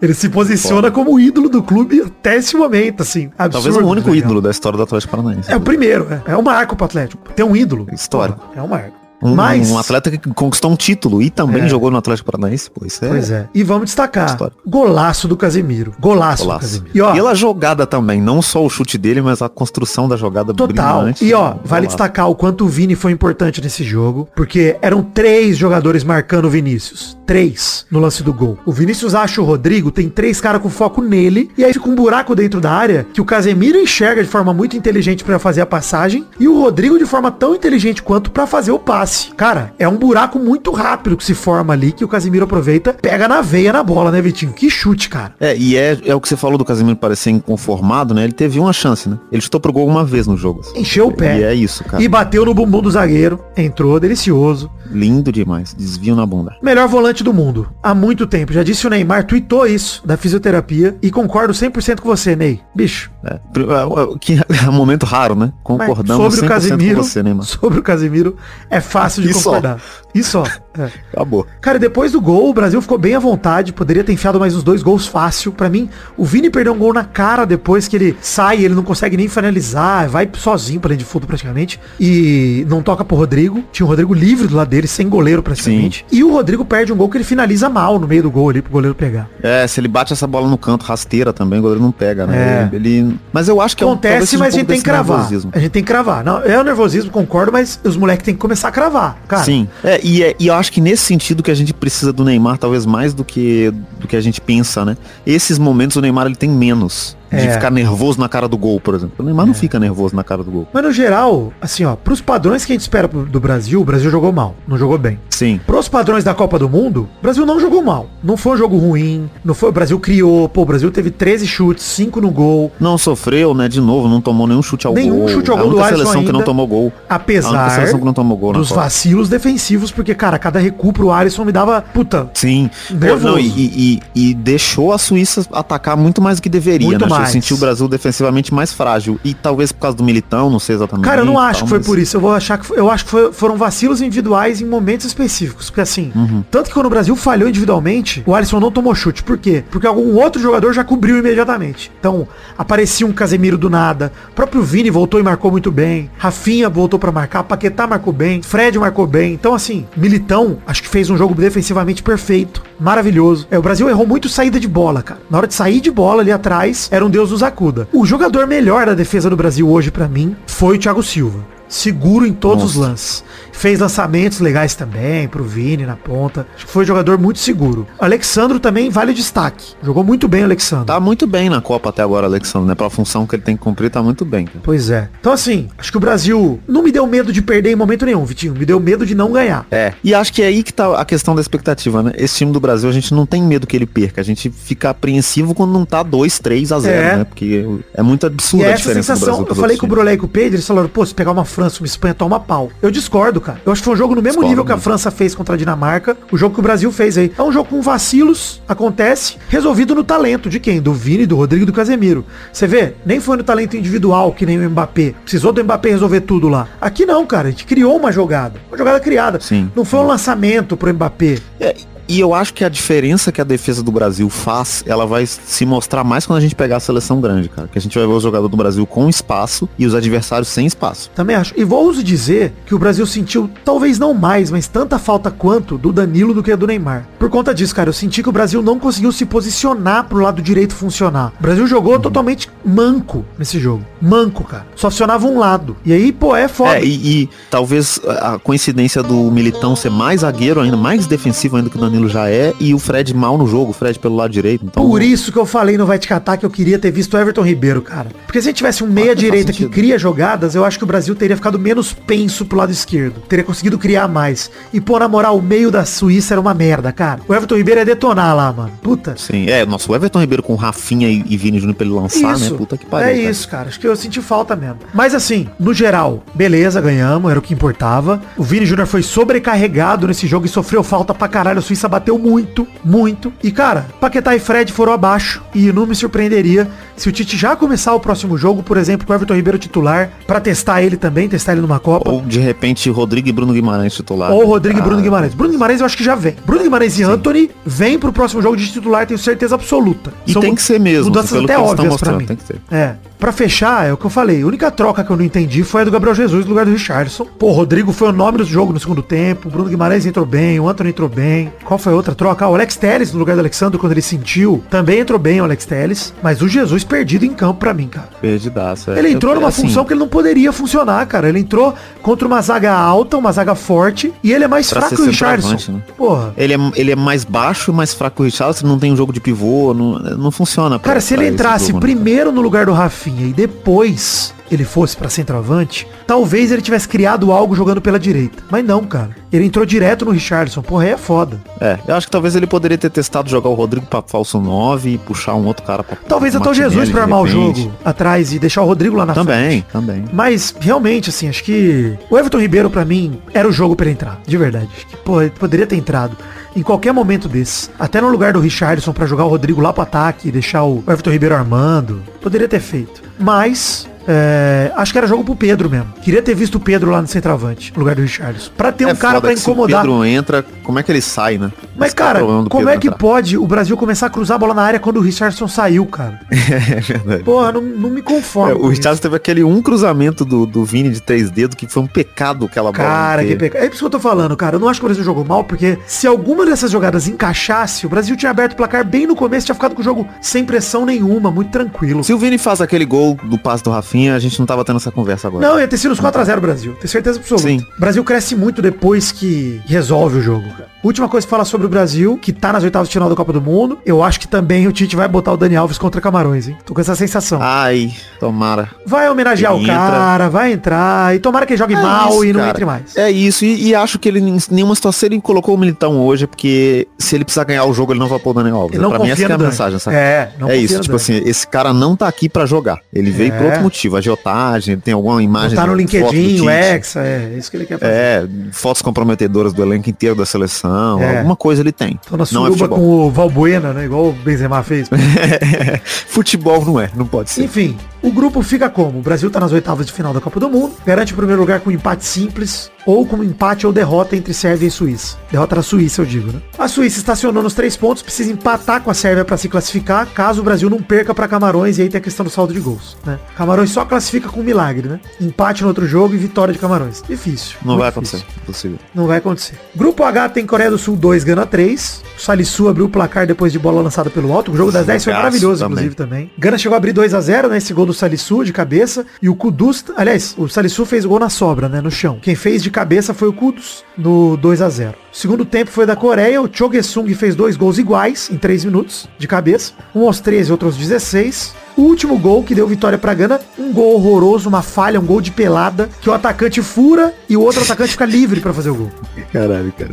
ele se posiciona como o ídolo do clube até esse momento, assim. Absurdo, Talvez o único legal. ídolo da história do Atlético Paranaense. É o primeiro, é, é um marco pro Atlético. Tem um ídolo. Histórico. Pô, é um marco. Um, Mas... um atleta que conquistou um título e também É. jogou no Atlético Paranaense, pô, isso é... Pois é. E vamos destacar. Golaço do Casemiro. Golaço, do Golaço. Casemiro. E ó, Pela jogada também, não só o chute dele, mas a construção da jogada total. brilhante. E ó, Golaço. vale destacar o quanto o Vini foi importante nesse jogo, porque eram três jogadores marcando o Vinícius. Três no lance do gol. O Vinícius acha o Rodrigo, tem três caras com foco nele, e aí fica um buraco dentro da área que o Casemiro enxerga de forma muito inteligente pra fazer a passagem, e o Rodrigo de forma tão inteligente quanto pra fazer o passe. Cara, é um buraco muito rápido que se forma ali, que o Casemiro aproveita, pega na veia na bola, né, Vitinho? Que chute, cara. É, e é, é o que você falou do Casemiro parecer inconformado, né? Ele teve uma chance, né? Ele chutou pro gol uma vez no jogo. assim. Encheu o pé. E é isso, cara. E bateu no bumbum do zagueiro. Entrou, delicioso. Lindo demais. Desvio na bunda. Melhor volante do mundo. Há muito tempo. Já disse o Neymar, tweetou isso da fisioterapia. E concordo 100% com você, Ney. Bicho. É, é, é, que [laughs] é um momento raro, né? mas Concordamos sobre o 100% Casimiro. com você, Neymar. Sobre o Casimiro é fácil de E só. concordar. E só. É. Acabou. Cara, depois do gol, o Brasil ficou bem à vontade. Poderia ter enfiado mais uns dois gols fácil. Pra mim, o Vini perdeu um gol na cara depois que ele sai, ele não consegue nem finalizar, vai sozinho pra dentro de fundo praticamente. E não toca pro Rodrigo. Tinha o Rodrigo livre do lado dele, sem goleiro praticamente. E o Rodrigo perde um gol que ele finaliza mal no meio do gol ali pro goleiro pegar. É, se ele bate essa bola no canto rasteira também, o goleiro não pega, É. né? Ele, ele- Mas eu acho que é um- Acontece, seja um mas a gente tem que cravar. nervosismo. A gente tem que cravar. Não, é o nervosismo, concordo, mas os moleques têm que começar a cravar. Cara, Sim. É, e, é- e eu acho que nesse sentido que a gente precisa do Neymar, talvez mais do que do que a gente pensa, né? Esses momentos o Neymar ele tem menos. De É. ficar nervoso na cara do gol, por exemplo. O Neymar não fica nervoso na cara do gol. Mas no geral, assim, ó, pros padrões que a gente espera do Brasil, o Brasil jogou mal, não jogou bem. Sim. Pros padrões da Copa do Mundo, o Brasil não jogou mal. Não foi um jogo ruim, não foi, o Brasil criou, pô, o Brasil teve 13 chutes, 5 no gol. Não sofreu, né? De novo, não tomou nenhum chute ao Nenhum gol. chute ao a gol do única Alisson seleção que não ainda. tomou gol. Apesar seleção que não tomou gol dos vacilos defensivos, porque, cara, cada recuo pro Alisson me dava, puta, Sim. Pô, Nervoso. não, e, e- e deixou a Suíça atacar muito mais do que deveria, Muito né? mais. Eu senti o Brasil defensivamente mais frágil. E talvez por causa do Militão, não sei exatamente. Cara, eu não acho tal, que foi mas- por isso. Eu vou achar que foi- eu acho que foi- foram vacilos individuais em momentos específicos. Porque assim, Uhum. tanto que quando o Brasil falhou individualmente, o Alisson não tomou chute. Por quê? Porque algum outro jogador já cobriu imediatamente. Então, aparecia um Casemiro do nada. O próprio Vini voltou e marcou muito bem. Rafinha voltou pra marcar. Paquetá marcou bem. Fred marcou bem. Então, assim, Militão, acho que fez um jogo defensivamente perfeito. Maravilhoso. É, o Brasil errou muito saída de bola, cara. Na hora de sair de bola ali atrás, era um Deus nos acuda. O jogador melhor da defesa do Brasil hoje, pra mim, foi o Thiago Silva. Seguro em todos os Monstro. lances. Fez lançamentos legais também pro Vini na ponta. Acho que foi um jogador muito seguro. Alexandro também vale destaque. Jogou muito bem o Alexandro. Tá muito bem na Copa até agora, Alexandre, né? Pela função que ele tem que cumprir, tá muito bem. cara. Pois é. Então assim, acho que o Brasil não me deu medo de perder em momento nenhum, Vitinho. Me deu medo de não ganhar. É. E acho que é aí que tá a questão da expectativa, né? Esse time do Brasil, a gente não tem medo que ele perca. A gente fica apreensivo quando não tá 2, 3 a 0, É. né? Porque é muito E absurda a essa diferença do sensação, Brasil eu falei com o Brulé e com o Pedro, eles falaram, pô, se pegar uma França, uma Espanha, toma pau. Eu discordo, cara. Eu acho que foi um jogo no mesmo Discordo nível que a. França fez contra a Dinamarca, o jogo que o Brasil fez aí. É um jogo com vacilos, acontece, resolvido no talento de quem? Do Vini, do Rodrigo e do Casemiro. Você vê, nem foi no talento individual que nem o Mbappé. Precisou do Mbappé resolver tudo lá. Aqui não, cara. A gente criou uma jogada. Uma jogada criada. Sim. Não foi um lançamento pro Mbappé. É, e eu acho que a diferença que a defesa do Brasil faz, ela vai se mostrar mais quando a gente pegar a seleção grande, cara. Que a gente vai ver o jogador do Brasil com espaço e os adversários sem espaço. Também acho. E vou ouso dizer que o Brasil sentiu, talvez não mais, mas tanta falta quanto do Danilo do que do Neymar. Por conta disso, cara, eu senti que o Brasil não conseguiu se posicionar pro lado direito funcionar. O Brasil jogou Uhum. totalmente manco nesse jogo. Manco, cara. Só funcionava um lado. E aí, pô, é foda. É, e, e talvez a coincidência do Militão ser mais zagueiro ainda, mais defensivo ainda que o Danilo já é, e o Fred mal no jogo, o Fred pelo lado direito. Então, Por isso que eu falei no Vai Te Catar que eu queria ter visto o Everton Ribeiro, cara. Porque se a gente tivesse um meia-direita que cria jogadas, eu acho que o Brasil teria ficado menos penso pro lado esquerdo. Teria conseguido criar mais. E, pô, na moral, o meio da Suíça era uma merda, cara. O Everton Ribeiro ia detonar lá, mano. Puta. Sim, é, nossa, o Everton Ribeiro com Rafinha e, e Vini Júnior pra ele lançar, Isso. Isso. né? Puta que pariu. é cara. isso, cara. Acho que eu senti falta mesmo. Mas assim, no geral, beleza, ganhamos, era o que importava. O Vini Júnior foi sobrecarregado nesse jogo e sofreu falta pra caralho. A Suíça bateu muito, muito. E, cara, Paquetá e Fred foram abaixo. E não me surpreenderia se o Tite já começar o próximo jogo, por exemplo, com o Everton Ribeiro titular, pra testar ele também, testar ele numa Copa. Ou de repente Rodrigo e Bruno Guimarães titular. Ou Rodrigo e Ah, Bruno Guimarães. Bruno Guimarães eu acho que já vem. Bruno Guimarães e Anthony vêm pro próximo jogo de titular, tenho certeza absoluta. E tem que ser mesmo, Mudanças até óbvias pra mim. Tem que ser. É. Pra fechar, é o que eu falei. A única troca que eu não entendi foi a do Gabriel Jesus no lugar do Richardson. Pô, o Rodrigo foi o nome do jogo no segundo tempo. O Bruno Guimarães entrou bem. O Anthony entrou bem. Qual foi a outra troca? Ah, o Alex Telles no lugar do Alexandre, quando ele sentiu. Também entrou bem o Alex Telles. Mas o Jesus perdido em campo pra mim, cara. Perdidaço. é. Ele entrou Eu- numa assim, função que ele não poderia funcionar, cara. Ele entrou contra uma zaga alta, uma zaga forte. E ele é mais fraco que o Richardson. né? Porra. Ele é, ele é mais baixo e mais fraco que o Richardson, não tem um jogo de pivô, não, não funciona. pra- Cara, se ele entrasse jogo, né? primeiro no lugar do Rafinha e depois ele fosse pra centroavante, talvez ele tivesse criado algo jogando pela direita. Mas não, cara. Ele entrou direto no Richardson. Porra, aí é foda. É, eu acho que talvez ele poderia ter testado jogar o Rodrigo pra falso 9 e puxar um outro cara pra Talvez até o Jesus pra armar o jogo atrás e deixar o Rodrigo lá na Também, frente. também. Mas, realmente, assim, acho que o Everton Ribeiro, pra mim, era o jogo pra ele entrar. De verdade. Acho que, pô, ele poderia ter entrado em qualquer momento desse. Até no lugar do Richardson pra jogar o Rodrigo lá pro ataque e deixar o Everton Ribeiro armando. Poderia ter feito. Mas, é, acho que era jogo pro Pedro mesmo. Queria ter visto o Pedro lá no centroavante, no lugar do Richardson. Pra ter um É cara foda pra que se o incomodar. Pedro entra, como é que ele sai, né? Mas, Esse é cara, como Pedro é que entrar. pode o Brasil começar a cruzar a bola na área quando o Richardson saiu, cara? [laughs] É verdade. Porra, não, não me conformo. É, o. Richardson teve aquele um cruzamento do, do Vini de três dedos que foi um pecado aquela bola. Cara, que pecado. É isso que eu tô falando, cara. Eu não acho que o Brasil jogou mal, porque se alguma dessas jogadas encaixasse, o Brasil tinha aberto o placar bem no começo, tinha ficado com o jogo sem pressão nenhuma, muito tranquilo. Se o Vini faz aquele gol do passe do Rafinha, a gente não tava tendo essa conversa agora. Não, ia ter sido uns 4x0 Brasil. Tenho certeza absoluta. Sim. O Brasil cresce muito depois que resolve o jogo, cara. Última coisa que fala sobre o Brasil, que tá nas oitavas de final da Copa do Mundo. Eu acho que também o Tite vai botar o Dani Alves contra Camarões, hein? Tô com essa sensação. Ai, tomara. Vai homenagear Ele o cara, vai entrar. E tomara que ele jogue É mal isso, e não cara. entre mais. É isso, e, e acho que ele em nenhuma situação ele colocou o Militão hoje, porque se ele precisar ganhar o jogo, ele não vai pôr o Daniel Alves. Ele não pra mim essa é a Dani. mensagem, sabe? É, não é isso, tipo Dani. assim, esse cara não tá aqui pra jogar. Ele veio por É. outro motivo, agiotagem, ele tem alguma imagem. Tá no de LinkedIn, o Hexa, é, isso que ele quer fazer. É, fotos comprometedoras do elenco inteiro da seleção, É. alguma coisa ele tem. Tô na não é futebol. com o Valbuena, né? Igual o Benzema fez. [laughs] futebol não é, não pode ser. Enfim, o grupo fica como? O Brasil tá nas oitavas de final da Copa do Mundo, garante o primeiro lugar com um empate simples, ou com empate ou derrota entre Sérvia e Suíça. Derrota da Suíça, eu digo, né? A Suíça estacionou nos três pontos, precisa empatar com a Sérvia para se classificar, caso o Brasil não perca para Camarões, e aí tem a questão do saldo de gols, né? Camarões só classifica com um milagre, né? Empate no outro jogo e vitória de Camarões. Difícil. Não vai difícil. acontecer, impossível. Não vai acontecer. Grupo H tem Coreia do Sul 2, Gana 3. O Salisu abriu o placar depois de bola lançada pelo alto. O jogo das 10 foi maravilhoso, também. inclusive, também. Gana chegou a abrir 2 a 0 né? Esse gol do Salisu de cabeça. E o Kudus, aliás, o Salisu fez o gol na sobra, né? No chão. Quem fez de cabeça foi o Kudus no 2 a 0 O segundo tempo foi da Coreia. O Cho Gesung fez dois gols iguais em 3 minutos de cabeça. Um aos 13 e outro aos 16. O último gol que deu vitória pra Gana, um gol horroroso, uma falha, um gol de pelada, que o atacante fura e o outro atacante fica livre pra fazer o gol. Caralho, cara.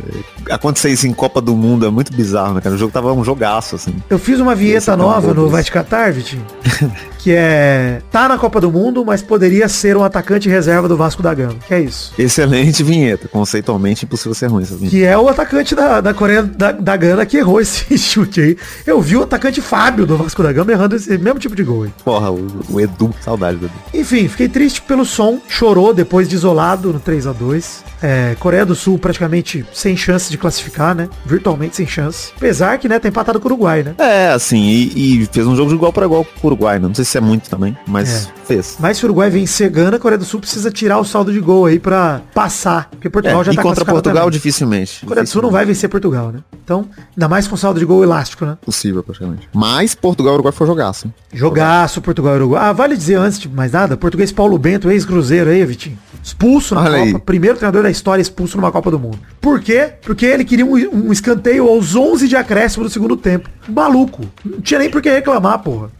Acontecer isso em Copa do Mundo é muito bizarro, né, cara? O jogo tava um jogaço, assim. Eu fiz uma vinheta é nova no. Vai Te Catar, Vitinho, [laughs] que é tá na Copa do Mundo, mas poderia ser um atacante reserva do Vasco da Gama, que é isso. Excelente vinheta. Conceitualmente impossível ser ruim essa vinheta. Que é o atacante da, da Coreia da, da Gana que errou esse [laughs] chute aí. Eu vi o atacante Fábio do Vasco da Gama errando esse mesmo tipo de gol aí. Porra, o, o Edu, saudade do Edu. Enfim, fiquei triste pelo som, chorou depois de isolado no 3 a 2 é, Coreia do Sul praticamente sem chance de classificar, né? Virtualmente sem chance. Apesar que, né, tá empatado com o Uruguai, né? É, assim, e, e fez um jogo de igual para igual com o Uruguai. né? Não sei se é muito também, mas fez. Mas se o Uruguai vencer Gana, a Coreia do Sul precisa tirar o saldo de gol aí pra passar. Porque É, Portugal já e tá contra Portugal, também. dificilmente. A Coreia do Sul não vai vencer Portugal, né? Então, ainda mais com saldo de gol elástico, né? Possível, praticamente. Mas Portugal e Uruguai foi jogaço. hein? Jogaço Portugal e Uruguai. Ah, vale dizer antes de mais nada, português Paulo Bento, ex-cruzeiro aí, Vitinho. Expulso na Olha Copa. aí. Primeiro treinador da história expulso numa Copa do Mundo. Por quê? Porque ele queria um, um escanteio aos 11 de acréscimo do segundo tempo. maluco. Não tinha nem por que reclamar, porra.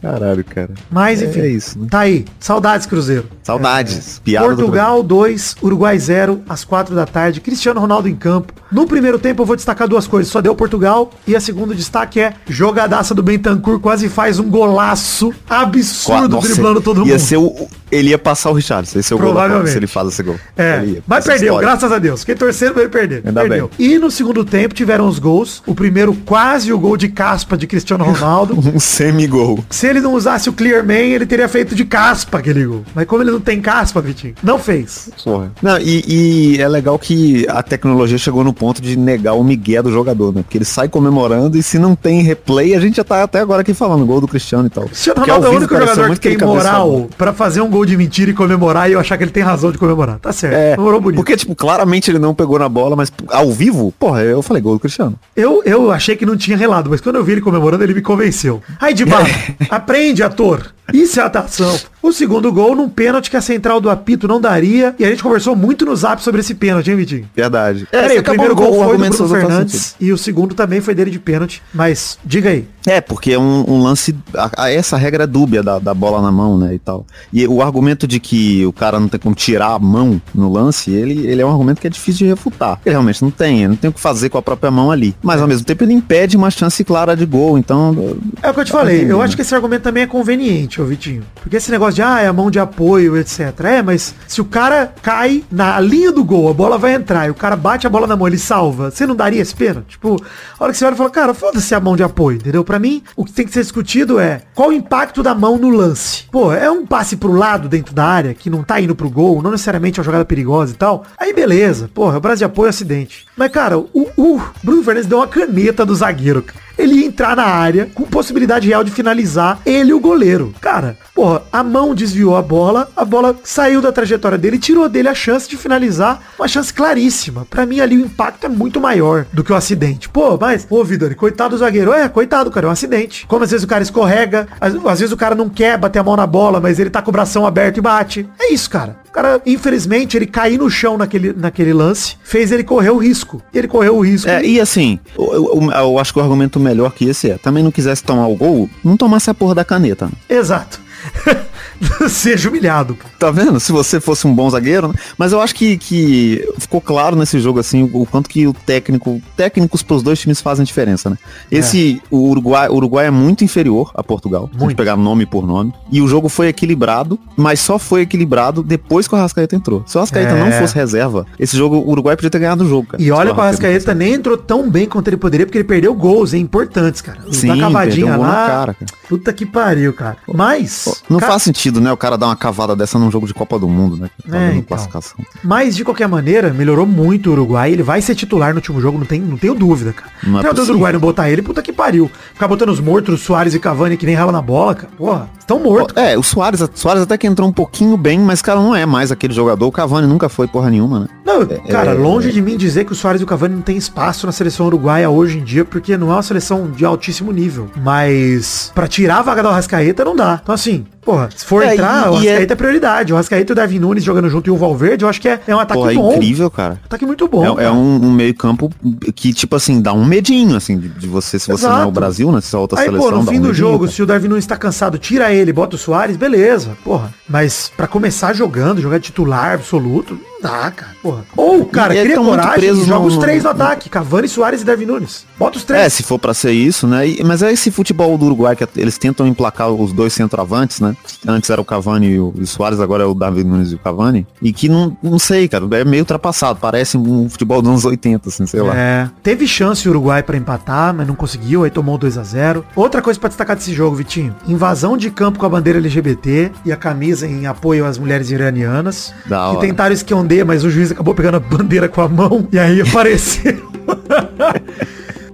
Caralho, cara. Mas, É, enfim. é isso, né? Tá aí. Saudades, Cruzeiro. Saudades. Piada do Portugal 2, Uruguai 0, às 4 da tarde. Cristiano Ronaldo em campo. No primeiro tempo eu vou destacar duas coisas. Só deu Portugal. E a segundo destaque é jogadaça do Bentancur. Quase faz um golaço absurdo Nossa, driblando todo ia mundo. Ser o, ele ia passar o Richardson. Esse é o gol da se ele faz esse gol. É, ia. mas Essa perdeu, história. graças a Deus. Fiquei torcendo ele perder. Ainda perdeu. E no segundo tempo tiveram os gols. O primeiro quase o gol de caspa de Cristiano Ronaldo. [laughs] Um semi-gol. Se ele não usasse o Clearman, ele teria feito de caspa aquele gol. Mas como ele não tem caspa, Vitinho, não fez. Porra. Não, e, e é legal que a tecnologia chegou no ponto de negar o migué do jogador, né? Porque ele sai comemorando e se não tem replay, a gente já tá até agora aqui falando gol do Cristiano e tal. Cristiano Ronaldo é o único jogador que tem moral pra fazer um gol de mentira e comemorar e eu achar que ele tem razão de comemorar. Tá certo. É, Comemorou bonito. porque, tipo, claramente ele não pegou na bola, mas ao vivo, porra, eu falei gol do Cristiano. Eu, eu achei que não tinha relado, mas quando eu vi ele comemorando, ele me convenceu. Aí, de bala, [laughs] aprende, ator. Isso é atuação. O segundo gol num pênalti que a central do apito não daria. E a gente conversou muito no zap sobre esse pênalti, hein, Vitinho? Verdade. Peraí, você o primeiro gol foi do Bruno Fernandes e o segundo também foi dele de pênalti. Mas, diga aí. É, porque é um, um lance. a- a- essa regra é dúbia da, da bola na mão, né? E tal. E o argumento de que o cara não tem como tirar a mão no lance, ele, ele é um argumento que é difícil de refutar. Ele realmente não tem, ele não tem o que fazer com a própria mão ali. Mas ao mesmo tempo ele impede uma chance clara de gol. Então. É o que eu te falei, eu né? acho que esse argumento também é conveniente, ô Vitinho. Porque esse negócio de, ah, é a mão de apoio, etc. É, mas se o cara cai na linha do gol, a bola vai entrar, e o cara bate a bola na mão, ele salva, você não daria esse pênalti? Tipo, a hora que você olha e fala, cara, foda-se a mão de apoio, entendeu? Pra mim, o que tem que ser discutido é qual o impacto da mão no lance. Pô, é um passe pro lado dentro da área, que não tá indo pro gol, não necessariamente é uma jogada perigosa e tal. Aí beleza, porra, o braço de apoio é acidente. Mas, cara, o, o Bruno Fernandes deu uma caneta do zagueiro, cara ele ia entrar na área com possibilidade real de finalizar ele e o goleiro. Cara, porra, a mão desviou a bola, a bola saiu da trajetória dele tirou dele a chance de finalizar, uma chance claríssima. Pra mim ali o impacto é muito maior do que o acidente. Pô, mas, pô, Vidani, coitado do zagueiro. É, coitado, cara, é um acidente. Como às vezes o cara escorrega, às, às vezes o cara não quer bater a mão na bola, mas ele tá com o bração aberto e bate. É isso, cara. O cara, infelizmente, ele cair no chão naquele, naquele lance, fez ele correr o risco. E ele correu o risco. É, e assim, eu, eu- eu acho que o argumento melhor que esse é, também não quisesse tomar o gol, não tomasse a porra da caneta. Exato. [laughs] Seja humilhado. Tá vendo? Se você fosse um bom zagueiro, né? Mas eu acho que, que ficou claro nesse jogo, assim, o quanto que o técnico, técnicos pros dois times fazem diferença, né? Esse, o Uruguai, o Uruguai é muito inferior a Portugal, se Muito. pegar nome por nome. E o jogo foi equilibrado, mas só foi equilibrado depois que o Arrascaeta entrou. Se o Arrascaeta É. não fosse reserva, esse jogo, o Uruguai podia ter ganhado o jogo, cara. E Se olha que o Arrascaeta nem entrou tão bem quanto ele poderia, porque ele perdeu gols, hein, importantes, cara. Sim, dá cavadinha um lá. cara, cara. Puta que pariu, cara. Mas. Não ca- faz sentido, né? O cara dar uma cavada dessa num jogo de Copa do Mundo, né? Tá É, então. classificação. Mas, de qualquer maneira, melhorou muito o Uruguai. Ele vai ser titular no último jogo, não, tem, não tenho dúvida, cara. Não é o treinador do. Uruguai não botar ele, puta que pariu. Ficar botando os mortos, Soares e Cavani, que nem rala na bola, cara. Porra, estão mortos. É, o Soares, o Soares até que entrou um pouquinho bem, mas cara não é mais aquele jogador. O Cavani nunca foi porra nenhuma, né? Não, cara, é, longe de mim dizer que o Soares e o Cavani não tem espaço na seleção uruguaia hoje em dia, porque não é uma seleção de altíssimo nível. Mas pra tirar a vaga do Arrascaeta não dá. Então assim, porra, se for É, entrar, e- o e Arrascaeta é... prioridade. O Arrascaeta e o Darwin Nunes jogando junto e o Valverde, eu acho que é, é um ataque Porra, é bom. incrível, cara. Ataque muito bom. É, é um, um meio campo que, tipo assim, dá um medinho, assim, de, de você, se você não é Exato. o Brasil, né? Se é outra Aí, seleção, pô, no fim um do medinho, jogo, cara. se o Darwin Nunes tá cansado, tira ele, bota o Soares, beleza, porra. Mas pra começar jogando, jogar titular absoluto, não dá, cara, porra. Ou, cara, cria coragem e joga no- os três no ataque. Cavani, Soares e Darwin Nunes. Bota os É, três. se for pra ser isso, né? E- mas é esse futebol do Uruguai que eles tentam emplacar os dois centroavantes, né? Antes era o Cavani e o, e o Soares, agora é o David Nunes e o Cavani. E que não, não sei, cara, é meio ultrapassado. Parece um futebol dos anos 80, assim, sei lá. É, teve chance o Uruguai pra empatar, mas não conseguiu, aí tomou 2 a 0 Outra coisa pra destacar desse jogo, Vitinho. Invasão de campo com a bandeira LGBT e a camisa em apoio às mulheres iranianas. Da que hora. tentaram esconder, mas o juiz acabou pegando a bandeira com a mão e aí [laughs] apareceu.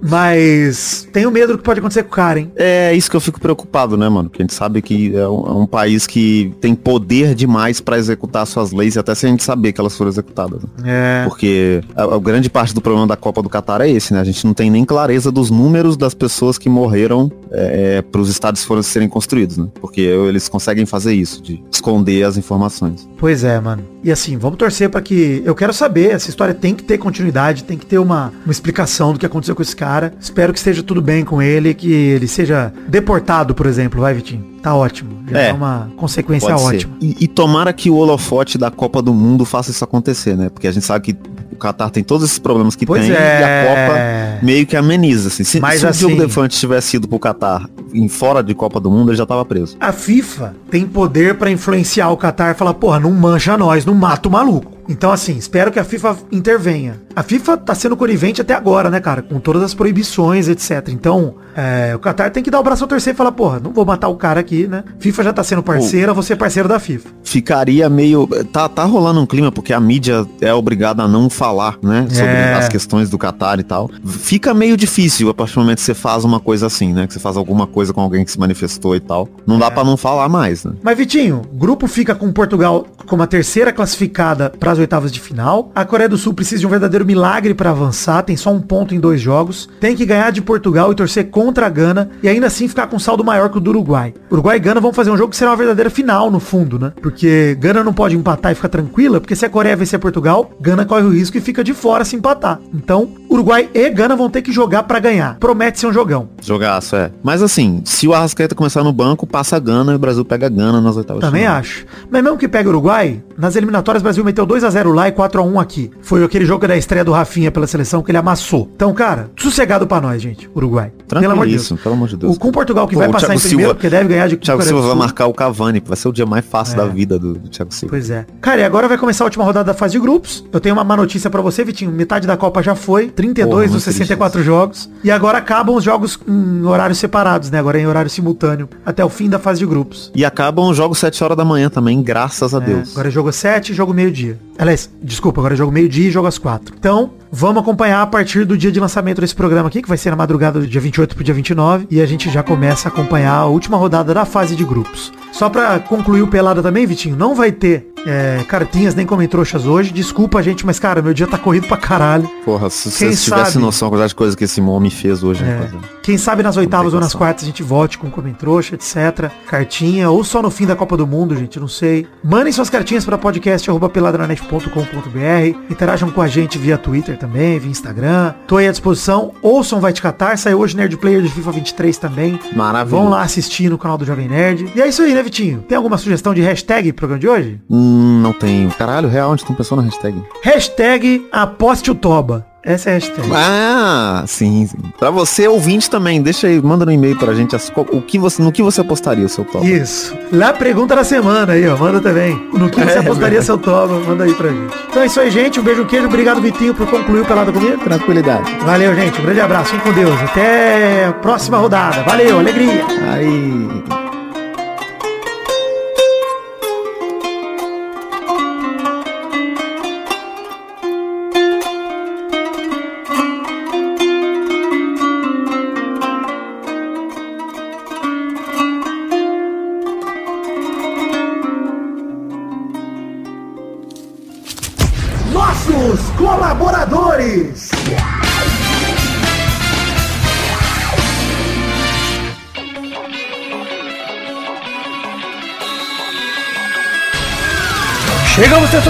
Mas tenho medo do que pode acontecer com o cara, hein? É isso que eu fico preocupado, né, mano? Porque a gente sabe que é um, é um país que tem poder demais pra executar suas leis, até se a gente saber que elas foram executadas. né? É. Porque a, a grande parte do problema da Copa do Catar é esse, né? A gente não tem nem clareza dos números das pessoas que morreram é, para os estádios forem serem construídos, né? Porque eles conseguem fazer isso, de esconder as informações. Pois é, mano. E assim, vamos torcer para que. Eu quero saber, essa história tem que ter continuidade, tem que ter uma, uma explicação do que aconteceu com esse cara. Espero que esteja tudo bem com ele, que ele seja deportado, por exemplo, vai, Vitinho? Tá ótimo. Já é, é uma consequência ótima. E, e, tomara que o holofote da Copa do Mundo faça isso acontecer, né? Porque a gente sabe que o Qatar tem todos esses problemas que pois tem é. e a Copa meio que ameniza, assim. Se, Mas, se assim, o Diogo Defante tivesse ido pro Qatar em fora de Copa do Mundo, ele já tava preso. A FIFA tem poder para influenciar o Qatar e falar, porra, não mancha nós, não mata o maluco. Então, assim, espero que a FIFA intervenha. A FIFA tá sendo conivente até agora, né, cara? Com todas as proibições, etc. Então, é, o Qatar tem que dar o braço a torcer e falar, porra, não vou matar o cara aqui, né? FIFA já tá sendo parceira, você é parceiro da FIFA. Ficaria meio. Tá, tá rolando um clima, porque a mídia é obrigada a não falar, né? Sobre É. as questões do Qatar e tal. Fica meio difícil a partir do momento que você faz uma coisa assim, né? Que você faz alguma coisa com alguém que se manifestou e tal. Não É. dá pra não falar mais, né? Mas, Vitinho, o grupo fica com Portugal como a terceira classificada para as oitavas de final. A Coreia do Sul precisa de um verdadeiro milagre para avançar, tem só um ponto em dois jogos. Tem que ganhar de Portugal e torcer contra a Gana e ainda assim ficar com um saldo maior que o do Uruguai. Uruguai e Gana vão fazer um jogo que será uma verdadeira final, no fundo, né? Porque Gana não pode empatar e ficar tranquila, porque se a Coreia vencer Portugal, Gana corre o risco e fica de fora se empatar. Então, Uruguai e Gana vão ter que jogar para ganhar. Promete ser um jogão. Jogaço, é. Mas assim, se o Arrascaeta começar no banco, passa a Gana e o Brasil pega a Gana nas oitavas. Também final. acho. Mas mesmo que pega o Uruguai, nas eliminatórias o Brasil meteu 2x0 lá e 4x1 aqui. Foi aquele jogo da estreia do Rafinha pela seleção que ele amassou. Então, cara, sossegado pra nós, gente, Uruguai. Pelo amor de Deus. Pelo amor de Deus. O, com Portugal que Pô, vai passar em primeiro, Silva- porque deve ganhar de Thiago Silva vai marcar o Cavani, vai ser o dia mais fácil É. da vida do, do Thiago Silva. Pois é. Cara, e agora vai começar a última rodada da fase de grupos. Eu tenho uma má notícia pra você, Vitinho. Metade da Copa já foi, 32 Porra, dos muito 64 jogos. E agora acabam os jogos em horários separados, né? Agora é em horário simultâneo, até o fim da fase de grupos. E acabam os jogos 7 horas da manhã também, graças a É, Deus. agora é jogo 7 e jogo meio-dia. Aliás, desculpa, agora é jogo meio-dia e jogo às 4. Então, vamos acompanhar a partir do dia de lançamento desse programa aqui, que vai ser na madrugada do dia 28 pro dia 29. E a gente já começa a acompanhar a última rodada da fase de grupos. Só pra concluir o pelada também, Vitinho, não vai ter é, cartinhas nem comentroxas hoje. Desculpa, gente, mas, cara, meu dia tá corrido pra caralho. Porra, se Quem você tivesse sabe? noção da quantidade de coisa que esse homem fez hoje, né, É. Quem sabe nas oitavas ou nas noção. quartas a gente volte com comentrouxa, etc. Cartinha, ou só no fim da Copa do Mundo, gente, não sei. Mandem suas cartinhas para podcast arroba peladranet.com.br. Interajam com a gente via Twitter também, via Instagram. Tô aí à disposição. Ouçam Vai Te Catar. Saiu hoje Nerd Player de FIFA 23 também. Maravilhoso. Vão lá assistir no canal do Jovem Nerd. E é isso aí, né, Vitinho? Tem alguma sugestão de hashtag pro programa de hoje? Hum, não tenho. Caralho, real, onde tem pessoa na hashtag? Hashtag aposte o Toba. Essa é a hashtag. Ah, sim, sim. Pra você, ouvinte também, deixa aí, manda no e-mail pra gente as- o que você, no que você apostaria o seu top. Isso. Lá pergunta da semana aí, ó. Manda também. No que você [laughs] É, apostaria seu toba, manda aí pra gente. Então é isso aí, gente. Um beijo, um queijo. Obrigado, Vitinho, por concluir o pelado comigo. Tranquilidade. Valeu, gente. Um grande abraço. Fiquem com Deus. Até a próxima rodada. Valeu, alegria. Aí.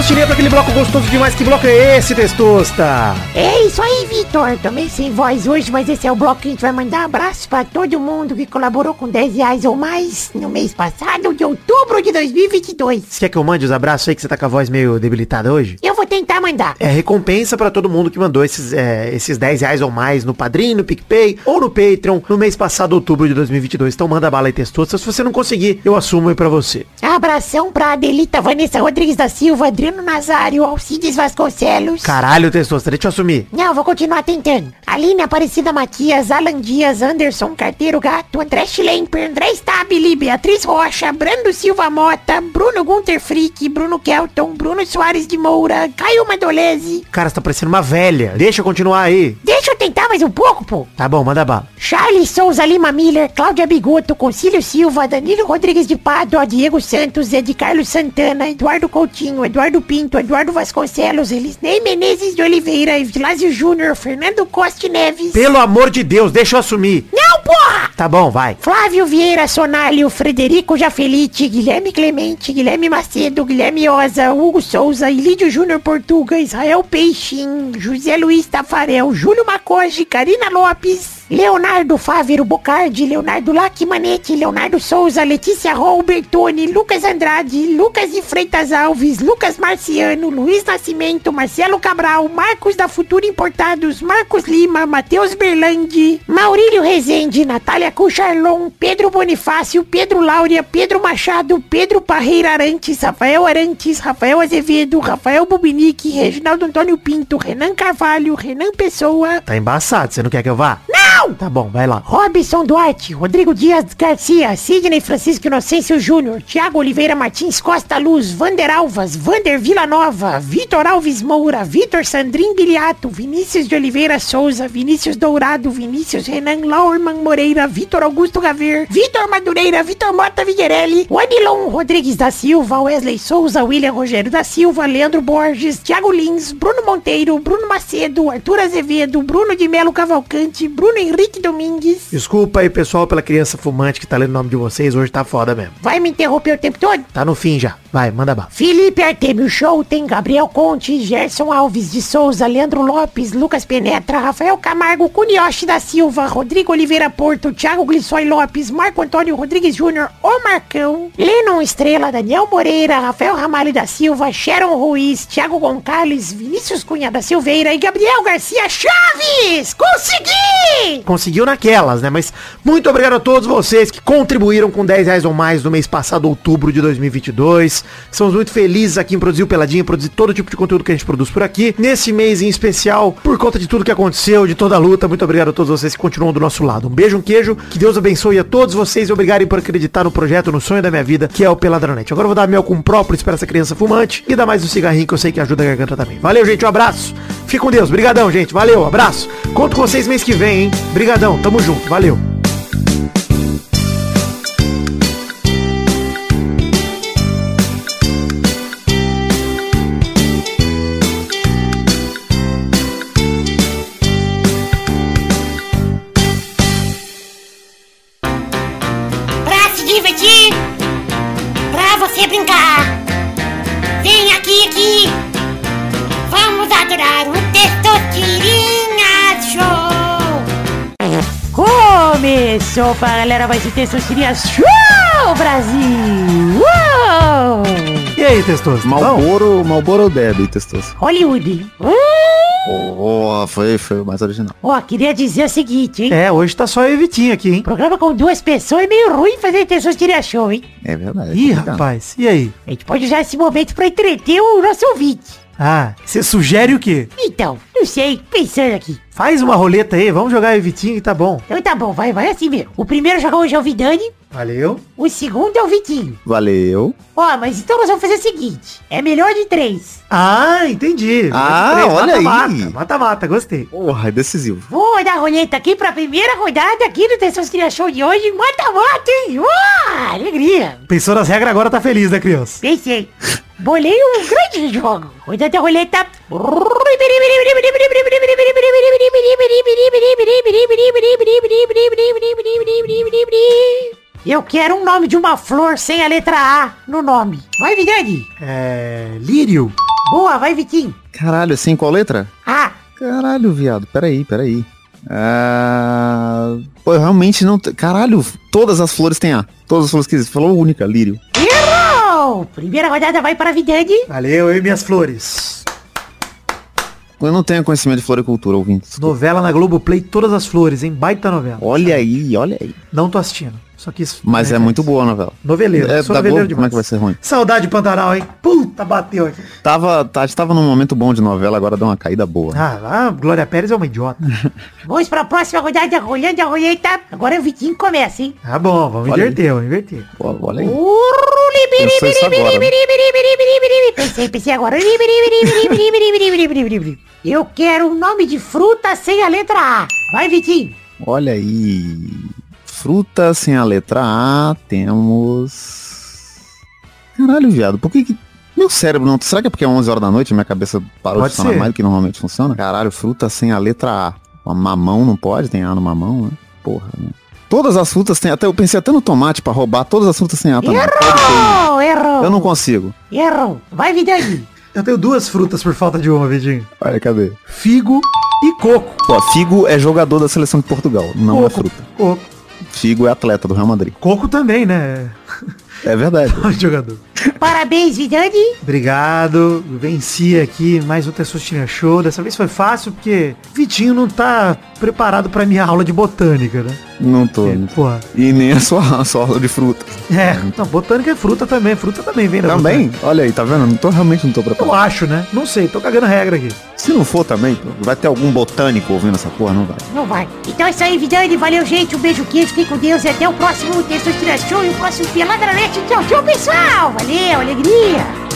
Testostirinha, para aquele bloco gostoso demais. Que bloco é esse, Testosta? É isso aí, Vitor. Também sem voz hoje, mas esse é o bloco que a gente vai mandar abraço pra todo mundo que colaborou com 10 reais ou mais no mês passado, de outubro de 2022. Você quer que eu mande os abraços aí, que você tá com a voz meio debilitada hoje? Eu vou tentar mandar. É recompensa pra todo mundo que mandou esses, é, esses 10 reais ou mais no Padrim, no PicPay ou no Patreon no mês passado, outubro de 2022. Então manda bala aí, Testosta. Se você não conseguir, eu assumo aí pra você. Abração pra Adelita Vanessa Rodrigues da Silva, Adriano Nazário, Alcides Vasconcelos. Caralho, Testosta, deixa eu assumir. Não, vou continuar tentando. Aline Aparecida Matias, Alan Dias, Anderson Carteiro Gato, André Schlemper, André Stabile, Beatriz Rocha, Brando Silva Mota, Bruno Gunter Frick, Bruno Kelton, Bruno Soares de Moura, Caio Madolese. Cara, você tá parecendo uma velha. Deixa eu continuar aí. Deixa eu tentar mais um pouco, pô. Tá bom, manda bala. Charles Souza Lima Miller, Cláudia Bigoto, Concílio Silva, Danilo Rodrigues de Pádua, Diego Santos, Ed Carlos Santana, Eduardo Coutinho, Eduardo Pinto, Eduardo Vasconcelos, Elisnei Menezes de Oliveira, Evilásio Júnior, Fernando Costa Neves. Pelo amor de Deus, deixa eu assumir. Não, porra! Tá bom, vai. Flávio Vieira Sonalho, Frederico Jafelite, Guilherme Clemente, Guilherme Macedo, Guilherme Oza, Hugo Souza, Ilídio Júnior Portuga, Israel Peixin, José Luiz Tafarel, Júlio Macoge, Karina Lopes, Leonardo Fávero Bocardi, Leonardo Lacmanetti, Leonardo Souza, Letícia Robertoni, Lucas Andrade, Lucas de Freitas Alves, Lucas Marciano, Luiz Nascimento, Marcelo Cabral, Marcos da Futura Importados, Marcos Lima, Matheus Berlandi, Maurílio Rezende, Natália Cucharlon, Pedro Bonifácio, Pedro Láurea, Pedro Machado, Pedro Parreira Arantes, Rafael Arantes, Rafael Azevedo, Rafael Bubinique, Reginaldo Antônio Pinto, Renan Carvalho, Renan Pessoa, Tá embaçado, você não quer que eu vá? não! Tá bom, vai lá. Robson Duarte, Rodrigo Dias Garcia, Sidney Francisco Inocêncio Júnior, Thiago Oliveira Martins Costa Luz, Vander Alvas, Vander Villanova, Vitor Alves Moura, Vitor Sandrin Biliato, Vinícius de Oliveira Souza, Vinícius Dourado, Vinícius Renan Laurman Moreira, Vitor Augusto Gaver, Vitor Madureira, Vitor Mota Viguerelli, Wadilon Rodrigues da Silva, Wesley Souza, William Rogério da Silva, Leandro Borges, Thiago Lins, Bruno Monteiro, Bruno Macedo, Arthur Azevedo, Bruno de Melo Cavalcante, Bruno Henrique Domingues. Desculpa aí, pessoal, pela criança fumante que tá lendo o nome de vocês. Hoje tá foda mesmo. Vai me interromper o tempo todo? Tá no fim já. Vai, manda bala. Felipe Artemio Show tem Gabriel Conte, Gerson Alves de Souza, Leandro Lopes, Lucas Penetra, Rafael Camargo, Cunioche da Silva, Rodrigo Oliveira Porto, Thiago Glissói Lopes, Marco Antônio Rodrigues Júnior, O Marcão, Lennon Estrela, Daniel Moreira, Rafael Ramalho da Silva, Sharon Ruiz, Thiago Gonçalves, Vinícius Cunha da Silveira e Gabriel Garcia Chaves! Consegui! Conseguiu naquelas, né? Mas muito obrigado a todos vocês que contribuíram com 10 reais ou mais no mês passado, outubro de 2022. Estamos muito felizes aqui em Produzir o Peladinha, produzir todo tipo de conteúdo que a gente produz por aqui. Nesse mês em especial, por conta de tudo que aconteceu, de toda a luta, muito obrigado a todos vocês que continuam do nosso lado. Um beijo, um queijo, que Deus abençoe a todos vocês e obrigado por acreditar no projeto, no sonho da minha vida, que é o Peladronete. Agora eu vou dar mel com o próprio para essa criança fumante e dar mais um cigarrinho que eu sei que ajuda a garganta também. Valeu, gente, um abraço. Fique com Deus. Brigadão, gente. Valeu, abraço. Conto com vocês mês que vem, hein? Brigadão, tamo junto. Valeu. Pra galera mais o Testosterinha Show, Brasil. Uou! E aí, Testoso? Malboro, Malboro Deb, Testoso. Hollywood. Oh, foi, foi o mais original. Ó, queria dizer o seguinte, hein? é, hoje tá só eu e Vitinho aqui, hein? Programa com duas pessoas é meio ruim fazer Testosterinha Show, hein? É verdade. Ih, é complicado. rapaz, e aí? A gente pode usar esse momento pra entreter o nosso ouvinte. Ah, você sugere o quê? Então, não sei, pensando aqui. Faz uma roleta aí, vamos jogar e Vitinho e tá bom. Então tá bom, vai, vai assim mesmo. O primeiro jogar hoje é o Vidani, Valeu. o segundo é o Vitinho. Valeu. Ó, mas então nós vamos fazer o seguinte. É melhor de três. Ah, entendi. Ah, Três, olha aí. mata-mata, Mata-mata, gostei. Porra, é decisivo. Vou rodar a roleta aqui pra primeira rodada aqui do Testosterona Show de hoje. Mata-mata, hein? Uau, alegria. Pensou nas regras, agora tá feliz, né, criança? Pensei. Bolei um grande jogo. Rodando a roleta. Eu quero um nome de uma flor sem a letra A no nome. Vai, Vidani. É... Lírio. Boa, vai, Vitinho. Caralho, assim, qual letra? A. Caralho, viado. Peraí, peraí. Ah... Pô, eu realmente não... Caralho, todas as flores têm A. Todas as flores que existem. Falou única, lírio. Errou! Primeira rodada vai para Vidani. Valeu, eu e minhas flores. Eu não tenho conhecimento de floricultura, ouvintes. Novela na Globoplay, todas as flores, hein? Baita novela. Olha aí, olha aí. Não tô assistindo. Só que isso. Mas é, muito boa a novela. Noveleiro. É, sou noveleiro Globo, como é que vai ser ruim? Saudade de Pantanal, hein? Puta, bateu aqui. Tava, tá, tava num momento bom de novela, agora deu uma caída boa. Ah, a Glória Pérez é uma idiota. Vamos para a próxima rodada, rolando a roleta. Agora o Vitinho começa, hein? Tá bom, vamos Olha aí. inverter, vamos inverter. Pô, olha aí. Pensei, pensei agora. Eu quero um nome de fruta sem a letra A. Vai, Vitinho. Olha aí. Fruta sem a letra A, temos... Caralho, viado, por que que... Meu cérebro não... Será que é porque é 11 horas da noite e minha cabeça parou Pode de funcionar ser. mais do que normalmente funciona? Caralho, fruta sem a letra A. Uma mamão não pode, tem A no mamão, né? porra, né? Todas as frutas têm, até eu pensei até no tomate pra roubar, todas as frutas têm A também. Errou! Errou! Eu não consigo. Errou! Vai, Vidani! Eu tenho duas frutas por falta de uma, Vidinho. Olha, cadê? Figo e coco. Pô, Figo é jogador da seleção de Portugal, não é coco. fruta. Coco. Figo é atleta do Real Madrid. Coco também, né? É verdade. [laughs] Jogador. Parabéns, Vidani! Obrigado. Venci aqui mais um Testosterinha Show. Dessa vez foi fácil porque Vitinho não tá preparado pra minha aula de botânica, né? Não tô. É, porra. E nem a sua, a sua aula de fruta. É, não, botânica é fruta também. Fruta também vem da Também? Olha aí, tá vendo? Não tô, realmente não tô botânica. Eu preparado. acho, né? Não sei, tô cagando regra aqui. Se não for também, vai ter algum botânico ouvindo essa porra, não vai. Não vai. Então é isso aí, Vidani. Valeu, gente. Um beijo, queijo. Fiquem com Deus. E até o próximo Testosterona Show e o próximo Pelada na Net. Tchau, tchau, pessoal. Valeu, alegria.